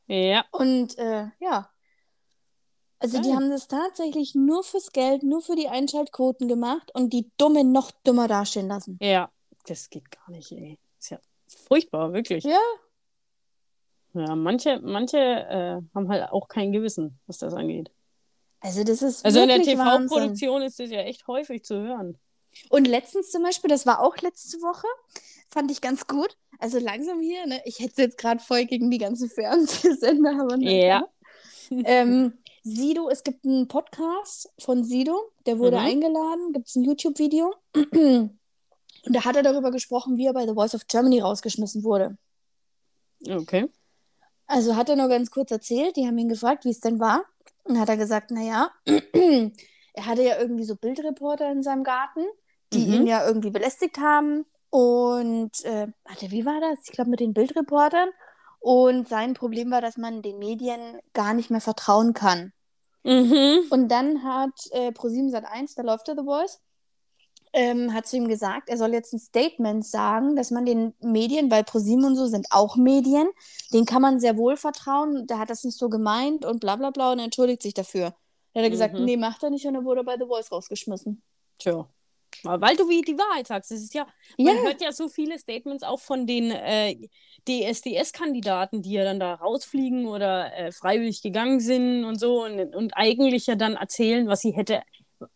Ja. Und äh, ja. Also die Geil. haben das tatsächlich nur fürs Geld, nur für die Einschaltquoten gemacht und die Dummen noch dümmer dastehen lassen. Ja, das geht gar nicht, ey. Ist ja furchtbar, wirklich. Ja. Ja, manche, manche äh, haben halt auch kein Gewissen, was das angeht. Also das ist Also in der. TV-Produktion ist das ja echt häufig zu hören. Und letztens zum Beispiel, das war auch letzte Woche, fand ich ganz gut. Also langsam hier, ne? Ich hätte jetzt gerade voll gegen die ganzen Fernsehsender, aber Ja. ähm, Sido, es gibt einen Podcast von Sido, der wurde Mhm. eingeladen, gibt es ein YouTube-Video. Und da hat er darüber gesprochen, wie er bei The Voice of Germany rausgeschmissen wurde. Okay. Also hat er nur ganz kurz erzählt, die haben ihn gefragt, wie es denn war. Und hat er gesagt, naja, [clears throat] er hatte ja irgendwie so Bildreporter in seinem Garten, die Mhm. ihn ja irgendwie belästigt haben. Und, äh, warte, wie war das? Ich glaube, mit den Bildreportern. Und sein Problem war, dass man den Medien gar nicht mehr vertrauen kann. Mhm. Und dann hat äh, ProSieben Sat1, da läuft ja The Voice, ähm, hat zu ihm gesagt, er soll jetzt ein Statement sagen, dass man den Medien, weil ProSieben und so sind auch Medien, denen kann man sehr wohl vertrauen, der hat das nicht so gemeint und bla bla bla und er entschuldigt sich dafür. Dann hat er gesagt, Mhm. nee, macht er nicht und er wurde bei The Voice rausgeschmissen. Tja. Weil du wie die Wahrheit sagst, es ist ja, man hört ja so viele Statements auch von den äh, DSDS-Kandidaten, die ja dann da rausfliegen oder äh, freiwillig gegangen sind und so und, und eigentlich ja dann erzählen, was sie hätte,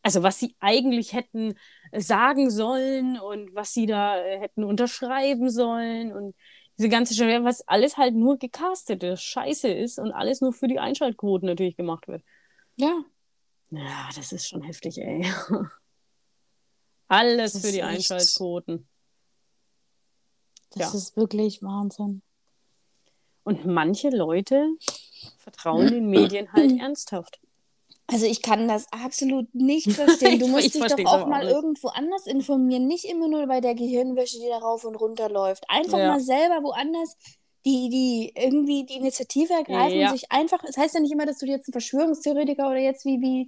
also was sie eigentlich hätten sagen sollen und was sie da äh, hätten unterschreiben sollen und diese ganze Scheiße, was alles halt nur gecastete Scheiße ist und alles nur für die Einschaltquoten natürlich gemacht wird. Ja. Ja, das ist schon heftig, ey. [laughs] Alles Das für die echt- Einschaltquoten. Das Ja. ist wirklich Wahnsinn. Und manche Leute vertrauen den Medien halt [clears throat] ernsthaft. Also ich kann das absolut nicht verstehen. Du [laughs] musst ich dich doch auch mal nicht. irgendwo anders informieren. Nicht immer nur bei der Gehirnwäsche, die da rauf und runter läuft. Einfach Ja. mal selber woanders die, die irgendwie die Initiative ergreifen Ja. und sich einfach. Es heißt ja nicht immer, dass du jetzt ein Verschwörungstheoretiker oder jetzt wie, wie,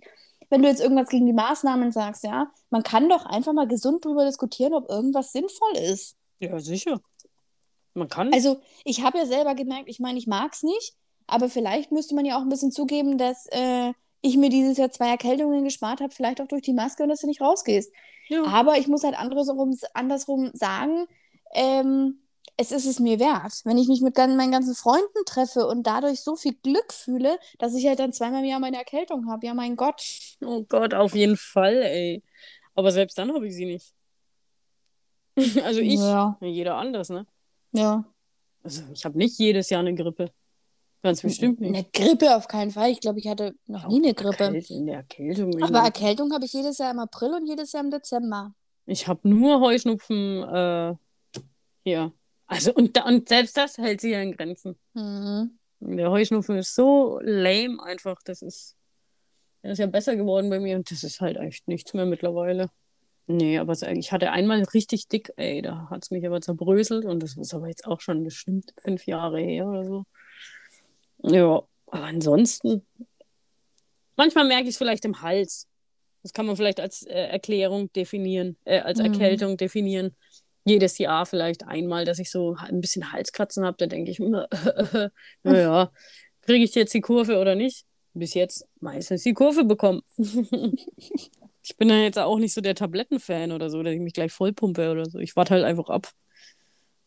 wenn du jetzt irgendwas gegen die Maßnahmen sagst, ja. Man kann doch einfach mal gesund drüber diskutieren, ob irgendwas sinnvoll ist. Ja, sicher. Man kann. Also, ich habe ja selber gemerkt, ich meine, ich mag es nicht, aber vielleicht müsste man ja auch ein bisschen zugeben, dass äh, ich mir dieses Jahr zwei Erkältungen gespart habe, vielleicht auch durch die Maske und dass du nicht rausgehst. ja. Aber ich muss halt andersrum, andersrum sagen, ähm, es ist es mir wert, wenn ich mich mit meinen ganzen Freunden treffe und dadurch so viel Glück fühle, dass ich halt dann zweimal im Jahr meine Erkältung habe. Ja, mein Gott. Oh Gott, auf jeden Fall, ey. Aber selbst dann habe ich sie nicht. [laughs] Also ich, Ja. jeder anders, ne? Ja. Also ich habe nicht jedes Jahr eine Grippe. Ganz bestimmt nicht. Eine Grippe auf keinen Fall. Ich glaube, ich hatte noch nie eine Grippe. Erkältung. ich Aber Erkältung habe ich jedes Jahr im April und jedes Jahr im Dezember. Ich habe nur Heuschnupfen äh, hier. Also und, und selbst das hält sich ja in Grenzen. Mhm. Der Heuschnupfen ist so lame einfach. Das ist, der ist ja besser geworden bei mir und das ist halt echt nichts mehr mittlerweile. Nee, aber ich hatte einmal richtig dick, ey, da hat es mich aber zerbröselt und das ist aber jetzt auch schon bestimmt fünf Jahre her oder so. Ja, aber ansonsten, manchmal merke ich es vielleicht im Hals. Das kann man vielleicht als äh, Erklärung definieren, äh, als Mhm. Erkältung definieren. Jedes Jahr vielleicht einmal, dass ich so ein bisschen Halskratzen habe, da denke ich, naja, [laughs] kriege ich jetzt die Kurve oder nicht? Bis jetzt meistens die Kurve bekommen. [laughs] ich bin ja jetzt auch nicht so der Tablettenfan oder so, dass ich mich gleich vollpumpe oder so. Ich warte halt einfach ab.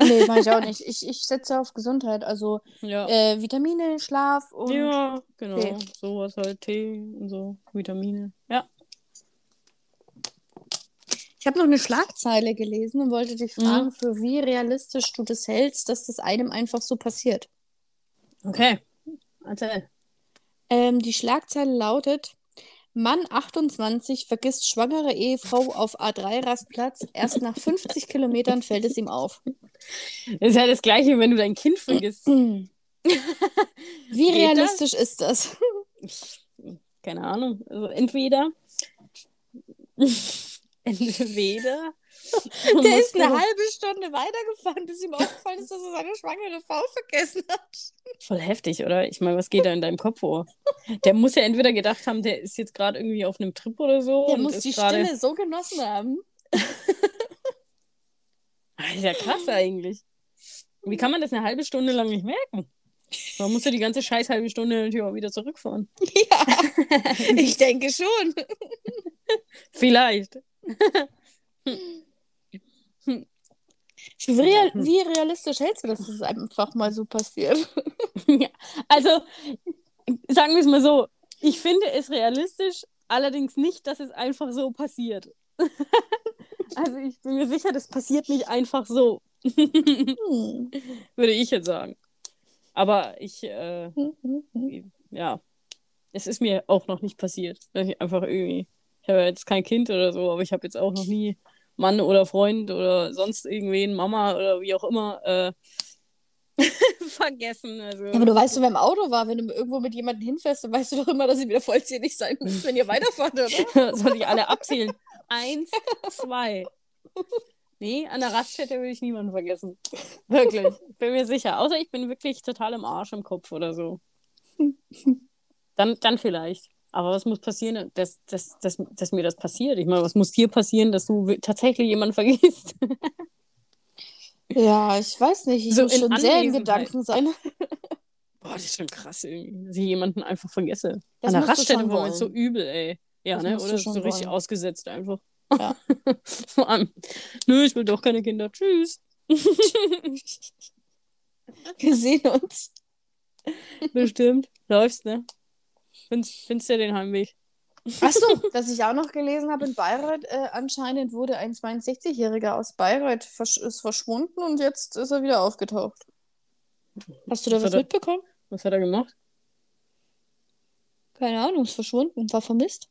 Nee, mache ich auch [laughs] nicht. Ich, ich setze auf Gesundheit. Also Ja. äh, Vitamine, Schlaf und. ja, genau. Tee. Sowas halt, Tee und so, Vitamine. Ja. Ich habe noch eine Schlagzeile gelesen und wollte dich Mhm. fragen, für wie realistisch du das hältst, dass das einem einfach so passiert. Okay. Erzähl. Ähm, die Schlagzeile lautet: Mann 28 vergisst schwangere Ehefrau auf A3-Rastplatz. Erst nach 50 Kilometern fällt es ihm auf. Das ist ja das Gleiche, wenn du dein Kind vergisst. [clears throat] Wie Geht realistisch ist das? Keine Ahnung. Also entweder. [laughs] entweder. Der ist eine halbe Stunde weitergefahren, bis ihm aufgefallen ist, dass er seine schwangere Frau vergessen hat. Voll heftig, oder? Ich meine, was geht da in deinem Kopf vor? Der muss ja entweder gedacht haben, der ist jetzt gerade irgendwie auf einem Trip oder so. Der und muss ist die gerade- Stille so genossen haben. [laughs] Ah, Ist ja krass eigentlich. Wie kann man das eine halbe Stunde lang nicht merken? Man muss ja die ganze scheiß halbe Stunde natürlich auch wieder zurückfahren. Ja, [laughs] ich denke schon. Vielleicht. [laughs] Wie, real, wie realistisch hältst du das, dass es einfach mal so passiert? [laughs] Ja, also, sagen wir es mal so. Ich finde es realistisch, allerdings nicht, dass es einfach so passiert. [laughs] also, ich bin mir sicher, das passiert nicht einfach so. Hm. Würde ich jetzt sagen. Aber ich, äh, ja, es ist mir auch noch nicht passiert. Ich einfach irgendwie, ich habe jetzt kein Kind oder so, aber ich habe jetzt auch noch nie Mann oder Freund oder sonst irgendwen, Mama oder wie auch immer, äh, [laughs] vergessen. Also, Ja, aber du weißt, wer im Auto war, wenn du irgendwo mit jemandem hinfährst, dann weißt du doch immer, dass ihr wieder vollzählig sein müsst, wenn ihr [laughs] weiterfahrt, oder? Soll ich alle abzählen? Eins, zwei. Nee, an der Raststätte würde ich niemanden vergessen. Wirklich. Bin mir sicher. Außer ich bin wirklich total im Arsch im Kopf oder so. Dann, dann vielleicht. Aber was muss passieren, dass, dass, dass, dass mir das passiert? Ich meine, was muss dir passieren, dass du tatsächlich jemanden [laughs] vergisst? Ja, ich weiß nicht. Ich So muss in schon sehr in. Gedanken sein. [laughs] Boah, das ist schon krass irgendwie, dass ich jemanden einfach vergesse. Das An der Raststätte war mir so übel, ey. Ja, Das ne? Oder so richtig wollen. ausgesetzt einfach. Ja. [laughs] Vor allem, nö, ich will doch keine Kinder. Tschüss. Wir sehen uns. Bestimmt. Läufst, ne? Findest, findest ja den Heimweg. Achso, [laughs] was ich auch noch gelesen habe in Bayreuth, äh, anscheinend wurde ein 62-Jähriger aus Bayreuth versch ist verschwunden und jetzt ist er wieder aufgetaucht. Hast du da Was was er- mitbekommen? Was hat er gemacht? Keine Ahnung, ist verschwunden, war vermisst.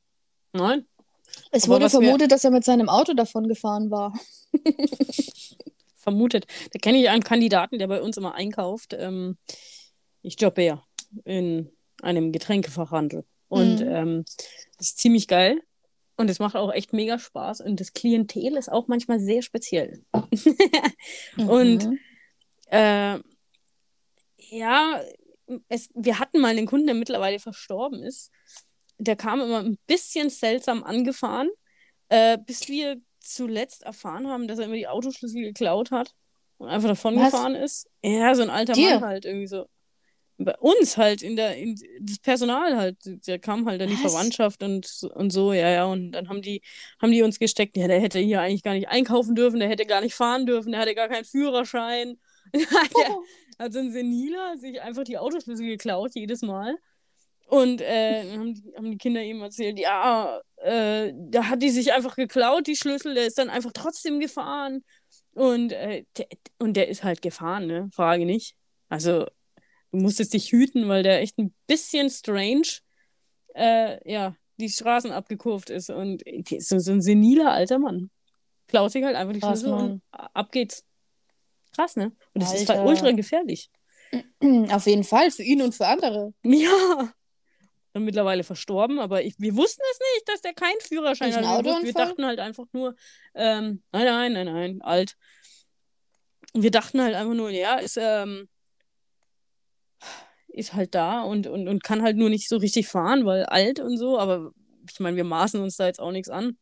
Nein. Es Aber wurde vermutet, dass er mit seinem Auto davon gefahren war. [laughs] Vermutet. Da kenne ich einen Kandidaten, der bei uns immer einkauft. Ähm, ich jobbe ja in einem Getränkefachhandel. Und Mhm. ähm, das ist ziemlich geil. Und es macht auch echt mega Spaß. Und das Klientel ist auch manchmal sehr speziell. [laughs] Und Mhm. Äh, ja, es, wir hatten mal einen Kunden, der mittlerweile verstorben ist. Der kam immer ein bisschen seltsam angefahren, äh, bis wir zuletzt erfahren haben, dass er immer die Autoschlüssel geklaut hat und einfach davon Was? gefahren ist. Ja, so ein alter Dir? Mann halt irgendwie so. Bei uns halt, in der, in, das Personal halt, der kam halt dann die Was? Verwandtschaft und, so- und so, ja, ja, und dann haben die, haben die uns gesteckt, ja, der hätte hier eigentlich gar nicht einkaufen dürfen, der hätte gar nicht fahren dürfen, der hatte gar keinen Führerschein. [laughs] der, hat so ein Seniler sich einfach die Autoschlüssel geklaut, jedes Mal. Und äh, dann haben die, haben die Kinder ihm erzählt, ja, äh, da hat die sich einfach geklaut, die Schlüssel, der ist dann einfach trotzdem gefahren. Und, äh, der, und der ist halt gefahren, ne? Frage nicht. Also, du musstest dich hüten, weil der echt ein bisschen strange, äh, ja, die Straßen abgekurvt ist. Und ist so, so ein seniler alter Mann. Klaut sich halt einfach die Krass, Schlüssel Mann. und ab geht's. Krass, ne? Und das ist Alter. halt ultra gefährlich. [clears throat] Auf jeden Fall, für ihn und für andere. Ja. Und mittlerweile verstorben, aber ich, wir wussten es nicht, dass der keinen Führerschein hat. einen Wir, Autounfall? dachten halt einfach nur, ähm, nein, nein, nein, nein, alt. Und wir dachten halt einfach nur, ja, ist, ähm, ist halt da und, und, und kann halt nur nicht so richtig fahren, weil alt und so, aber ich meine, wir maßen uns da jetzt auch nichts an.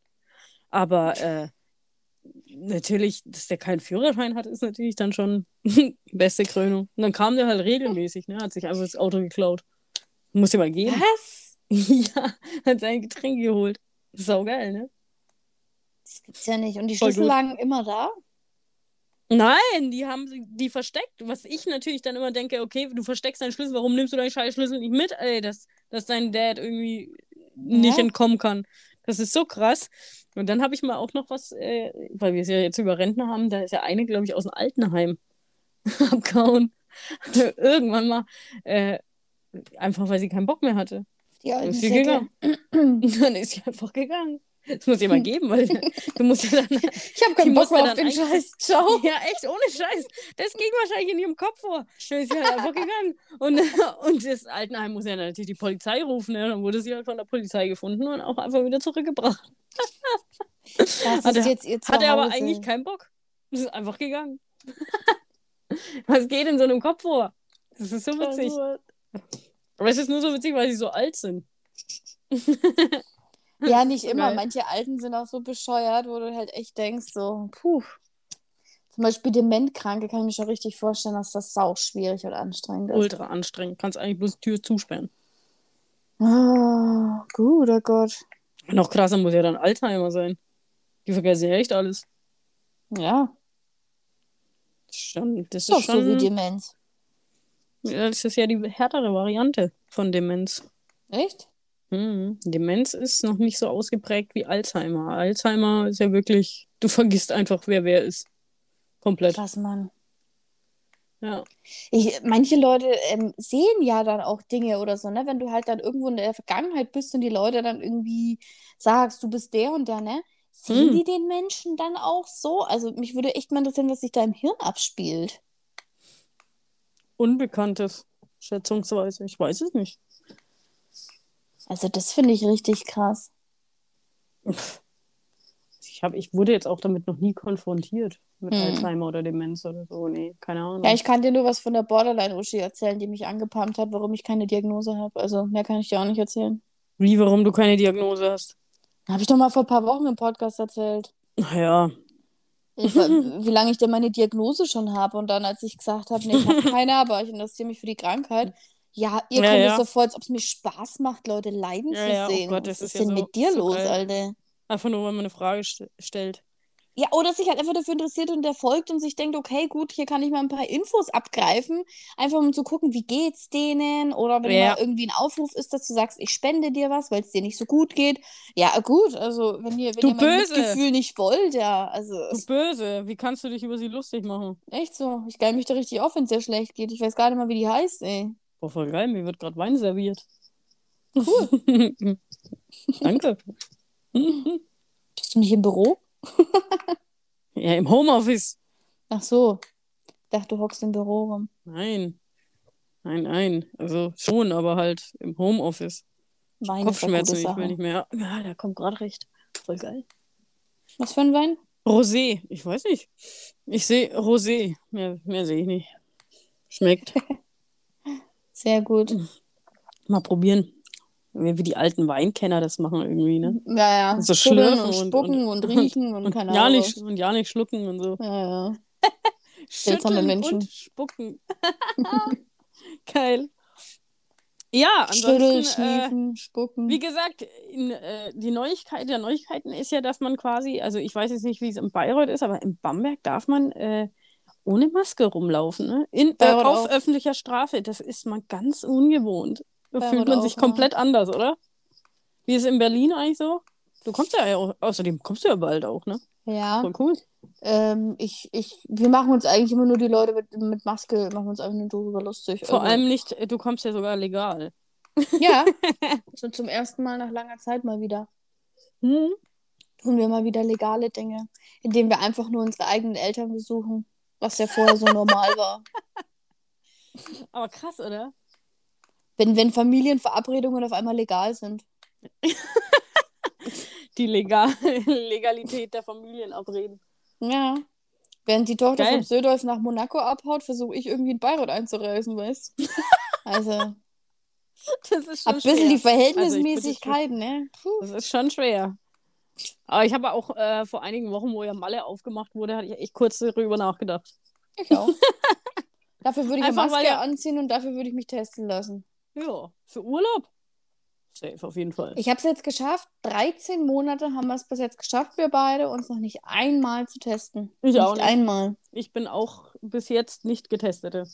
Aber äh, natürlich, dass der keinen Führerschein hat, ist natürlich dann schon [laughs] beste Krönung. Und dann kam der halt regelmäßig, ne? Hat sich einfach das Auto geklaut. Muss dir mal geben. Was? [laughs] ja, hat sein Getränk geholt. Sau geil, ne? Das gibt's ja nicht. Und die Voll Schlüssel gut. lagen immer da? Nein, die haben sie- die versteckt. Was ich natürlich dann immer denke, okay, du versteckst deinen Schlüssel, warum nimmst du deinen scheiß Schlüssel nicht mit, ey, dass, dass dein Dad irgendwie nicht Ja. entkommen kann. Das ist so krass. Und dann habe ich mal auch noch was, äh, weil wir es ja jetzt über Rentner haben, da ist ja eine, glaube ich, aus dem Altenheim [laughs] abgehauen. Irgendwann mal, äh, einfach weil sie keinen Bock mehr hatte. Die alten ist sie gegangen. Und [laughs] dann ist sie einfach gegangen. Das muss mal geben, weil du musst ja dann. [laughs] Ich habe keinen Bock mehr auf dann den Scheiß. Ciao. [laughs] Ja, echt, ohne Scheiß. Das ging wahrscheinlich in ihrem Kopf vor. Schnell ist sie halt einfach gegangen. Und, [laughs] und das Altenheim muss ja natürlich die Polizei rufen. Ne? Dann wurde sie halt von der Polizei gefunden und auch einfach wieder zurückgebracht. Das Hat ist er- jetzt ihr Hat er aber Zuhause. eigentlich keinen Bock. Das ist einfach gegangen. Was geht in so einem Kopf vor? Das ist so witzig. Aber es ist nur so witzig, weil sie so alt sind. [laughs] Ja, nicht So immer. geil. Manche Alten sind auch so bescheuert, wo du halt echt denkst, so, puh. Zum Beispiel Dementkranke kann ich mir schon richtig vorstellen, dass das sau schwierig und anstrengend ist. Ultra anstrengend. Kannst eigentlich bloß die Tür zusperren. Oh, guter Gott. Noch krasser muss ja dann Alzheimer sein. Die vergessen ja echt alles. Ja, Das ist schon, das ist doch ist schon, so wie Demenz. das ist ja die härtere Variante von Demenz. Echt? Mhm. Demenz ist noch nicht so ausgeprägt wie Alzheimer. Alzheimer ist ja wirklich, du [laughs] vergisst einfach, wer wer ist. Komplett. Krass, Mann. Ja. Ich, manche Leute ähm, sehen ja dann auch Dinge oder so, ne? Wenn du halt dann irgendwo in der Vergangenheit bist und die Leute dann irgendwie sagst, du bist der und der, ne? Sehen Hm. die den Menschen dann auch so? Also mich würde echt mal interessieren, was sich da im Hirn abspielt. Unbekanntes, schätzungsweise. Ich weiß es nicht. Also das finde ich richtig krass. [laughs] Ich, hab, ich wurde jetzt auch damit noch nie konfrontiert. Mit Hm. Alzheimer oder Demenz oder so. Nee, keine Ahnung. Ja, ich kann dir nur was von der Borderline-Uschi erzählen, die mich angepumpt hat, warum ich keine Diagnose habe. Also mehr kann ich dir auch nicht erzählen. Wie, warum du keine Diagnose hast? Habe ich doch mal vor ein paar Wochen im Podcast erzählt. Naja, wie lange ich denn meine Diagnose schon habe. Und dann, als ich gesagt habe, nee, ich habe [laughs] keine, aber ich interessiere mich für die Krankheit. Ja, ihr Ja, kommt ja. es so vor, als ob es mir Spaß macht, Leute leiden Ja, zu ja, oh sehen. Gott, das Was ist ist denn so- mit dir so los, geil. Alter? einfach nur, weil man eine Frage st stellt. Ja, oder sich halt einfach dafür interessiert und der folgt und sich denkt, okay, gut, hier kann ich mal ein paar Infos abgreifen, einfach um zu gucken, wie geht's denen oder wenn Ja. mal irgendwie ein Aufruf ist, dass du sagst, ich spende dir was, weil es dir nicht so gut geht. Ja, gut, also wenn ihr, wenn Du ihr mein Böse! Mitgefühl nicht wollt, ja, also Du Böse, wie kannst du dich über sie lustig machen? echt so, ich geil mich da richtig auf, wenn es dir schlecht geht. Ich weiß gar nicht mal, wie die heißt, ey. Boah, voll geil, mir wird gerade Wein serviert. Cool. [laughs] Danke. Bist du nicht im Büro? [laughs] Ja, im Homeoffice. Ach so. Ich dachte, du hockst im Büro rum. Nein. Nein, nein. Also schon, aber halt im Homeoffice. Wein Kopfschmerzen, ich will nicht mehr. Ja, da kommt gerade recht. Voll geil. Was für ein Wein? Rosé, ich weiß nicht. Ich sehe Rosé. Mehr, mehr sehe ich nicht. Schmeckt. [laughs] Sehr gut. Mal probieren. Wie die alten Weinkenner das machen irgendwie, ne? Ja, ja. So Schütteln schlürfen und und- spucken und, und- riechen und, Und keine ja, Ahnung. nicht, und ja nicht schlucken und so. Ja, ja. [laughs] Schütteln Menschen. und spucken. [laughs] Geil. Ja, Schütteln, ansonsten, äh, schniefen, spucken. wie gesagt, in, äh, die Neuigkeit der Neuigkeiten ist ja, dass man quasi, also ich weiß jetzt nicht, wie es in Bayreuth ist, aber in Bamberg darf man äh, ohne Maske rumlaufen, ne? In, äh, auf auch. öffentlicher Straße. Das ist mal ganz ungewohnt. Da Bayreuth fühlt man auch, sich komplett anders, oder? Wie ist es in Berlin eigentlich so? Du kommst ja auch, außerdem kommst du ja bald auch, ne? Ja, Voll cool. ähm, ich, ich, wir machen uns eigentlich immer nur die Leute mit, mit Maske, machen uns einfach nur darüber lustig. Vor Also, allem nicht, äh, du kommst ja sogar legal. Ja, [laughs] so zum ersten Mal nach langer Zeit mal wieder. Hm? Tun wir mal wieder legale Dinge, indem wir einfach nur unsere eigenen Eltern besuchen, was ja vorher so normal war. [laughs] Aber krass, oder? Wenn, wenn Familienverabredungen auf einmal legal sind. [laughs] Die Legal Legalität der Familienabreden. Ja. Während die Tochter Geil. von Södolf nach Monaco abhaut, versuche ich irgendwie in Bayreuth einzureisen, weißt du? [laughs] Also, Das ist ein schon bisschen die schwer. Verhältnismäßigkeit, ne? Puh. Das ist schon schwer. Aber ich habe auch äh, vor einigen Wochen, wo ja Malle aufgemacht wurde, hatte ich echt kurz darüber nachgedacht. Ich auch. [laughs] Dafür würde ich eine Einfach, Maske weil anziehen und dafür würde ich mich testen lassen. Ja, für Urlaub. Safe auf jeden Fall. Ich habe es jetzt geschafft. 13 Monate haben wir es bis jetzt geschafft, wir beide, uns noch nicht einmal zu testen. Ich nicht auch nicht. einmal. Ich bin auch bis jetzt nicht getestete.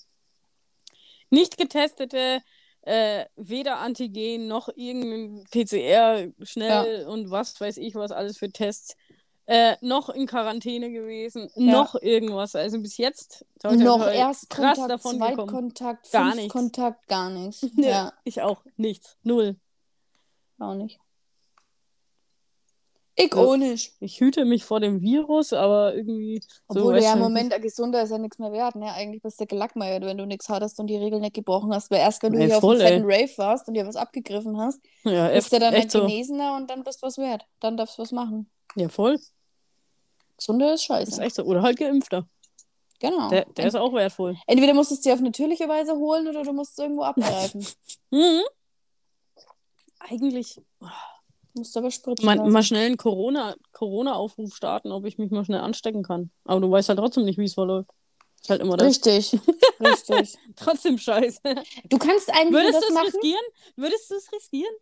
Nicht getestete, äh, weder Antigen noch irgendein PCR schnell und was weiß ich, was alles für Tests. Äh, noch in Quarantäne gewesen, noch irgendwas. Also bis jetzt toi, toi, noch toi, erst krass Kontakt, davon. Zweitkontakt, Gar nichts. Kontakt, gar nichts. [laughs] Nö, Ja, Ich auch. Nichts. Null. auch nicht. Ich auch nicht. Ich hüte mich vor dem Virus, aber irgendwie. Obwohl so, du ja im Moment ein gesunder ist ja nichts mehr wert, ne? Eigentlich bist du gelackmeiert, wenn du nichts hattest und die Regeln nicht gebrochen hast. Weil erst wenn du Ey, hier voll, auf einem ey. fetten Rave warst und dir was abgegriffen hast, Ja, bist echt, du dann ein so. Genesener und dann bist du was wert. Dann darfst du was machen. Ja, voll. Gesunder ist Das scheiße. ist echt so. Oder halt Geimpfter. Genau. Der, der ist auch wertvoll. Entweder musst du es dir auf natürliche Weise holen oder du musst es irgendwo abgreifen. [laughs] Mhm. Eigentlich Du musst aber spritzen mal, mal schnell einen Corona- Corona-Aufruf starten, ob ich mich mal schnell anstecken kann. Aber du weißt halt trotzdem nicht, wie es verläuft. Ist halt immer das. Richtig, [laughs] richtig. Trotzdem scheiße. Du kannst eigentlich Würdest du es riskieren? Würdest du es riskieren?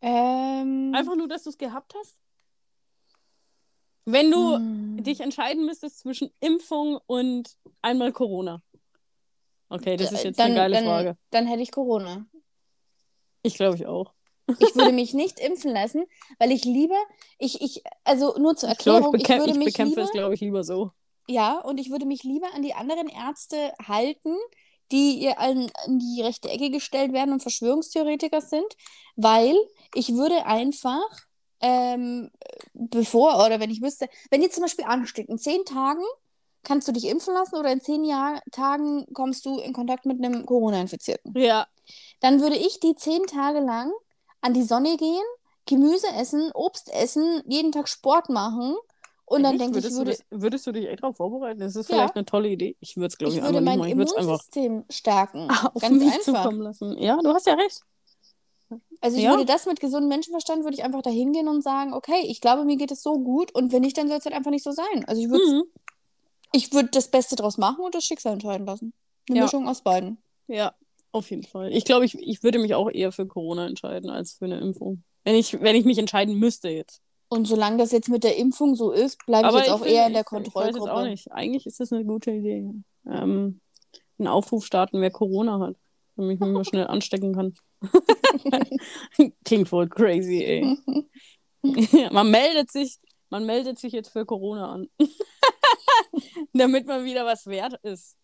Ähm, Einfach nur, dass du es gehabt hast? Wenn du hm. dich entscheiden müsstest zwischen Impfung und einmal Corona. Okay, das ist jetzt dann, eine geile dann, Frage. Dann hätte ich Corona. Ich glaube ich auch. Ich würde mich nicht impfen lassen, weil ich lieber, ich, ich, also nur zur Ich Erklärung, ich, ich, bekämp würde ich mich bekämpfe lieber, es, glaube ich, lieber so. ja, und ich würde mich lieber an die anderen Ärzte halten, die ihr an, an die rechte Ecke gestellt werden und Verschwörungstheoretiker sind, weil ich würde einfach, ähm, bevor, oder wenn ich wüsste, wenn jetzt zum Beispiel ansteht, in zehn Tagen kannst du dich impfen lassen oder in zehn Jahr, Tagen kommst du in Kontakt mit einem Corona-Infizierten. Ja, dann würde ich die zehn Tage lang an die Sonne gehen, Gemüse essen, Obst essen, jeden Tag Sport machen. Und dann Echt? denke ich, würdest, würde, du das, würdest du dich echt darauf vorbereiten? Das ist Ja. vielleicht eine tolle Idee. Ich würde es, glaube ich ich, würde einfach nicht mein machen. Ich einfach Immunsystem stärken. auf Ganz mich einfach. zukommen lassen. Ja, du hast ja recht. Also ich Ja. würde das mit gesundem Menschenverstand, würde ich einfach da hingehen und sagen, okay, ich glaube, mir geht es so gut und wenn nicht, dann soll es halt einfach nicht so sein. Also ich würde Mhm. ich würd das Beste draus machen und das Schicksal entscheiden lassen. Eine Ja. Mischung aus beiden. Ja, auf jeden Fall. Ich glaube, ich, ich würde mich auch eher für Corona entscheiden als für eine Impfung. Wenn ich, wenn ich mich entscheiden müsste jetzt. Und solange das jetzt mit der Impfung so ist, bleibe ich jetzt auch finde- eher in der ich, ich weiß jetzt Kontrollgruppe. auch nicht. Eigentlich ist das eine gute Idee. Ähm, einen Aufruf starten, wer Corona hat. Damit ich mich mal schnell anstecken kann. [laughs] Klingt voll crazy, ey. [laughs] man meldet sich, man meldet sich jetzt für Corona an. [laughs] Damit man wieder was wert ist.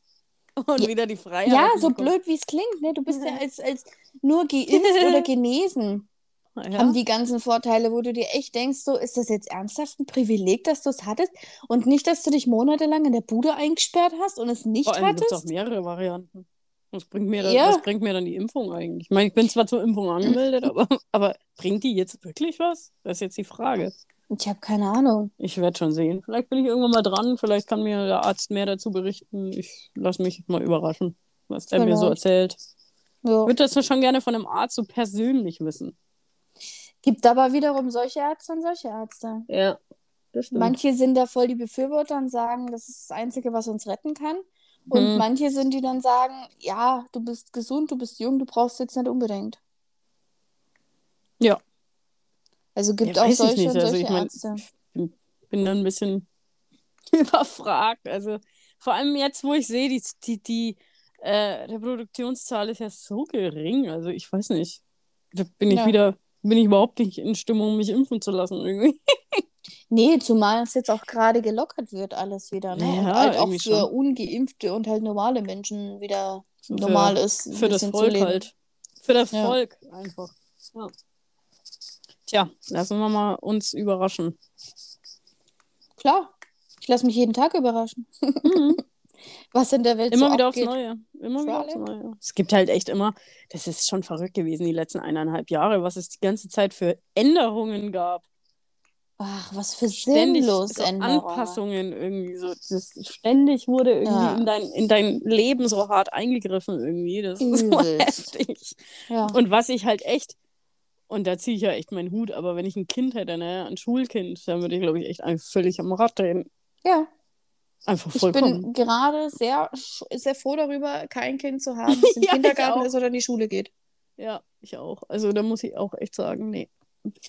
[laughs] Und Ja. wieder die Freiheit. Ja, so blöd wie es klingt, ne? Du bist ja [laughs] als, als nur geimpft [laughs] oder genesen. Ja. Haben die ganzen Vorteile, wo du dir echt denkst, so ist das jetzt ernsthaft ein Privileg, dass du es hattest und nicht, dass du dich monatelang in der Bude eingesperrt hast und es nicht Vor allem gibt es auch hattest? mehrere Varianten. Was bringt, mir dann, Ja. was bringt mir dann die Impfung eigentlich? Ich meine, ich bin zwar zur Impfung angemeldet, aber, aber bringt die jetzt wirklich was? Das ist jetzt die Frage. Ich habe keine Ahnung. Ich werde schon sehen. Vielleicht bin ich irgendwann mal dran. Vielleicht kann mir der Arzt mehr dazu berichten. Ich lasse mich mal überraschen, was der mir so Vielleicht. erzählt. Ja. Ich würde das schon gerne von einem Arzt so persönlich wissen. Gibt aber wiederum solche Ärzte und solche Ärzte. Ja, das stimmt. Manche sind da voll die Befürworter und sagen, das ist das Einzige, was uns retten kann. Und Hm. manche sind, die dann sagen, ja, du bist gesund, du bist jung, du brauchst jetzt nicht unbedingt. Ja. Also gibt Ja, auch ich solche und Also solche ich mein, Ärzte. bin, bin dann ein bisschen [laughs] überfragt. Also vor allem jetzt, wo ich sehe, die, die, die äh, Reproduktionszahl ist ja so gering. Also ich weiß nicht. Da bin ich Ja. wieder, bin ich überhaupt nicht in Stimmung, mich impfen zu lassen irgendwie. [laughs] Nee, zumal es jetzt auch gerade gelockert wird, alles wieder, ne? und Ja, halt auch für schon. ungeimpfte und halt normale Menschen wieder So normal ist, ein Für das Volk halt. Für das Ja. Volk einfach. Ja. Tja, lassen wir mal uns überraschen. Klar, ich lasse mich jeden Tag überraschen, Mhm. [laughs] was in der Welt Immer so wieder abgeht. aufs Neue. Immer Für wieder aufs. Neue. Es gibt halt echt immer, das ist schon verrückt gewesen, die letzten eineinhalb Jahre, was es die ganze Zeit für Änderungen gab. Ach, was für Ständig sinnlos so. Anpassungen irgendwie so. Das, ständig wurde irgendwie Ja. in, dein, in dein Leben so hart eingegriffen irgendwie. Das ist so [laughs] heftig. Ja. Und was ich halt echt, und da ziehe ich ja echt meinen Hut, aber wenn ich ein Kind hätte, ne, ein Schulkind, dann würde ich, glaube ich, echt einfach völlig am Rad drehen. ja, Einfach ich vollkommen. bin gerade sehr, sehr froh darüber, kein Kind zu haben, das [laughs] im Ja, ich Kindergarten ist oder in die Schule geht. Ja, ich auch. Also da muss ich auch echt sagen, nee.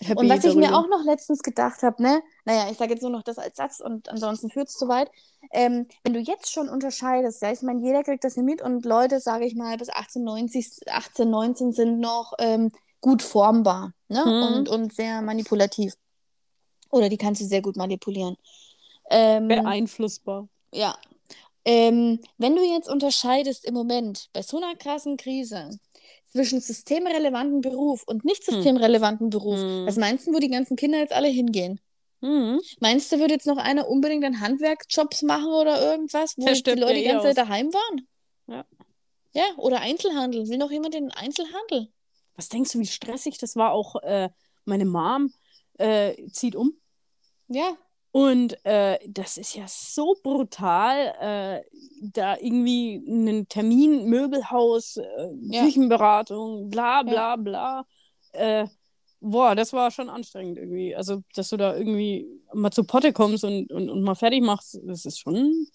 Happy Und was ich mir darüber. auch noch letztens gedacht habe, ne, naja, ich sage jetzt nur noch das als Satz und ansonsten führt es zu weit. Ähm, wenn du jetzt schon unterscheidest, ja, ich meine, jeder kriegt das hier mit und Leute, sage ich mal, bis 18, 90, 18, 19 sind noch ähm, gut formbar ne? Mhm. und, und sehr manipulativ. Oder die kannst du sehr gut manipulieren. Ähm, beeinflussbar. ja. Ähm, wenn du jetzt unterscheidest im Moment bei so einer krassen Krise zwischen systemrelevanten Beruf und nicht Hm. systemrelevanten Beruf, Hm. was meinst du, wo die ganzen Kinder jetzt alle hingehen? Mhm. Meinst du, wird jetzt noch einer unbedingt einen Handwerkjobs machen oder irgendwas, wo die Leute die eh ganze Zeit aus. daheim waren? Ja. Ja, oder Einzelhandel. Will noch jemand in den Einzelhandel? Was denkst du, wie stressig das war? Auch äh, meine Mom äh, zieht um. Ja. Und äh, das ist ja so brutal, äh, da irgendwie einen Termin, Möbelhaus, äh, Ja. Küchenberatung, bla bla bla. Äh, boah, das war schon anstrengend irgendwie. Also, dass du da irgendwie mal zu Potte kommst und, und, und mal fertig machst, das ist schon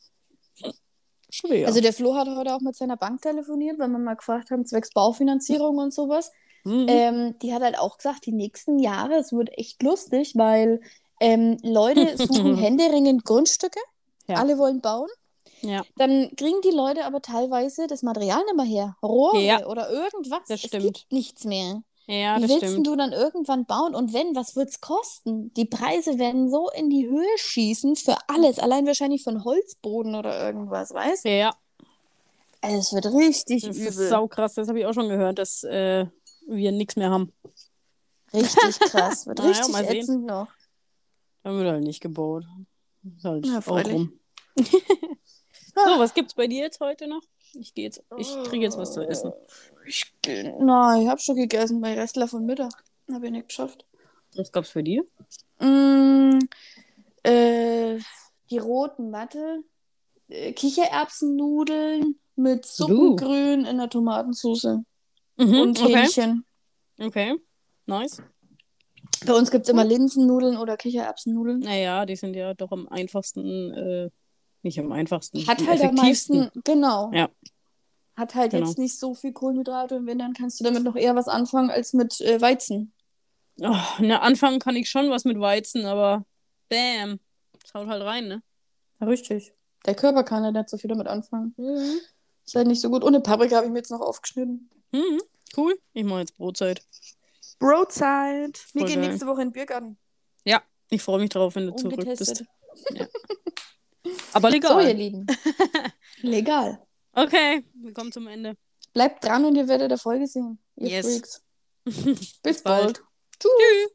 schwer. Also der Flo hat heute auch mit seiner Bank telefoniert, weil wir mal gefragt haben, zwecks Baufinanzierung und sowas. Mhm. Ähm, die hat halt auch gesagt, die nächsten Jahre, es wird echt lustig, weil ähm, Leute [laughs] suchen händeringend Grundstücke, Ja. alle wollen bauen. ja, Dann kriegen die Leute aber teilweise das Material nicht mehr her. Rohre Ja. oder irgendwas. Das es stimmt. gibt nichts mehr. ja, Wie das willst stimmt. du dann irgendwann bauen? Und wenn, was wird's kosten? Die Preise werden so in die Höhe schießen für alles. Allein wahrscheinlich einen Holzboden oder irgendwas, weißt du? Ja, Es wird richtig das übel. ist saukrass. Das habe ich auch schon gehört, dass äh, wir nichts mehr haben. Richtig [laughs] krass. Wird Naja, richtig ätzend noch. Dann wird halt nicht gebaut. Ist halt Ja, auch rum. [laughs] so, was gibt's bei dir jetzt heute noch? Ich gehe jetzt, ich kriege jetzt was zu essen. Ich, nein, ich habe schon gegessen bei Restler von Mittag. Habe ich nicht geschafft. Was gab's für dir? Mm, äh, die roten, warte. Äh, Kichererbsennudeln mit Suppengrün in der Tomatensauce Mhm, und okay. Hähnchen. Okay. Nice. Bei uns gibt es immer Linsennudeln oder Kichererbsennudeln. Naja, die sind ja doch am einfachsten, äh, nicht am einfachsten. Hat am halt am meisten, genau. Ja. Hat halt Genau. jetzt nicht so viel Kohlenhydrate und wenn, dann kannst du damit noch eher was anfangen als mit äh, Weizen. Oh, na, anfangen kann ich schon was mit Weizen, aber bam. Das haut halt rein, ne? Ja, richtig. Der Körper kann ja nicht so viel damit anfangen. Ist halt nicht so gut. Eine Paprika habe ich mir jetzt noch aufgeschnitten. Mhm. Cool. Ich mache jetzt Brotzeit. Broadside. Wir Voll gehen geil. nächste Woche in den Biergarten. Ja, ich freue mich drauf, wenn du zurück bist. Aber So, legal. ihr Lieben. [laughs] Legal. okay, wir kommen zum Ende. Bleibt dran und ihr werdet Erfolge sehen. Ihr Yes. Freaks. [laughs] Bis bald. bald. Tschüss.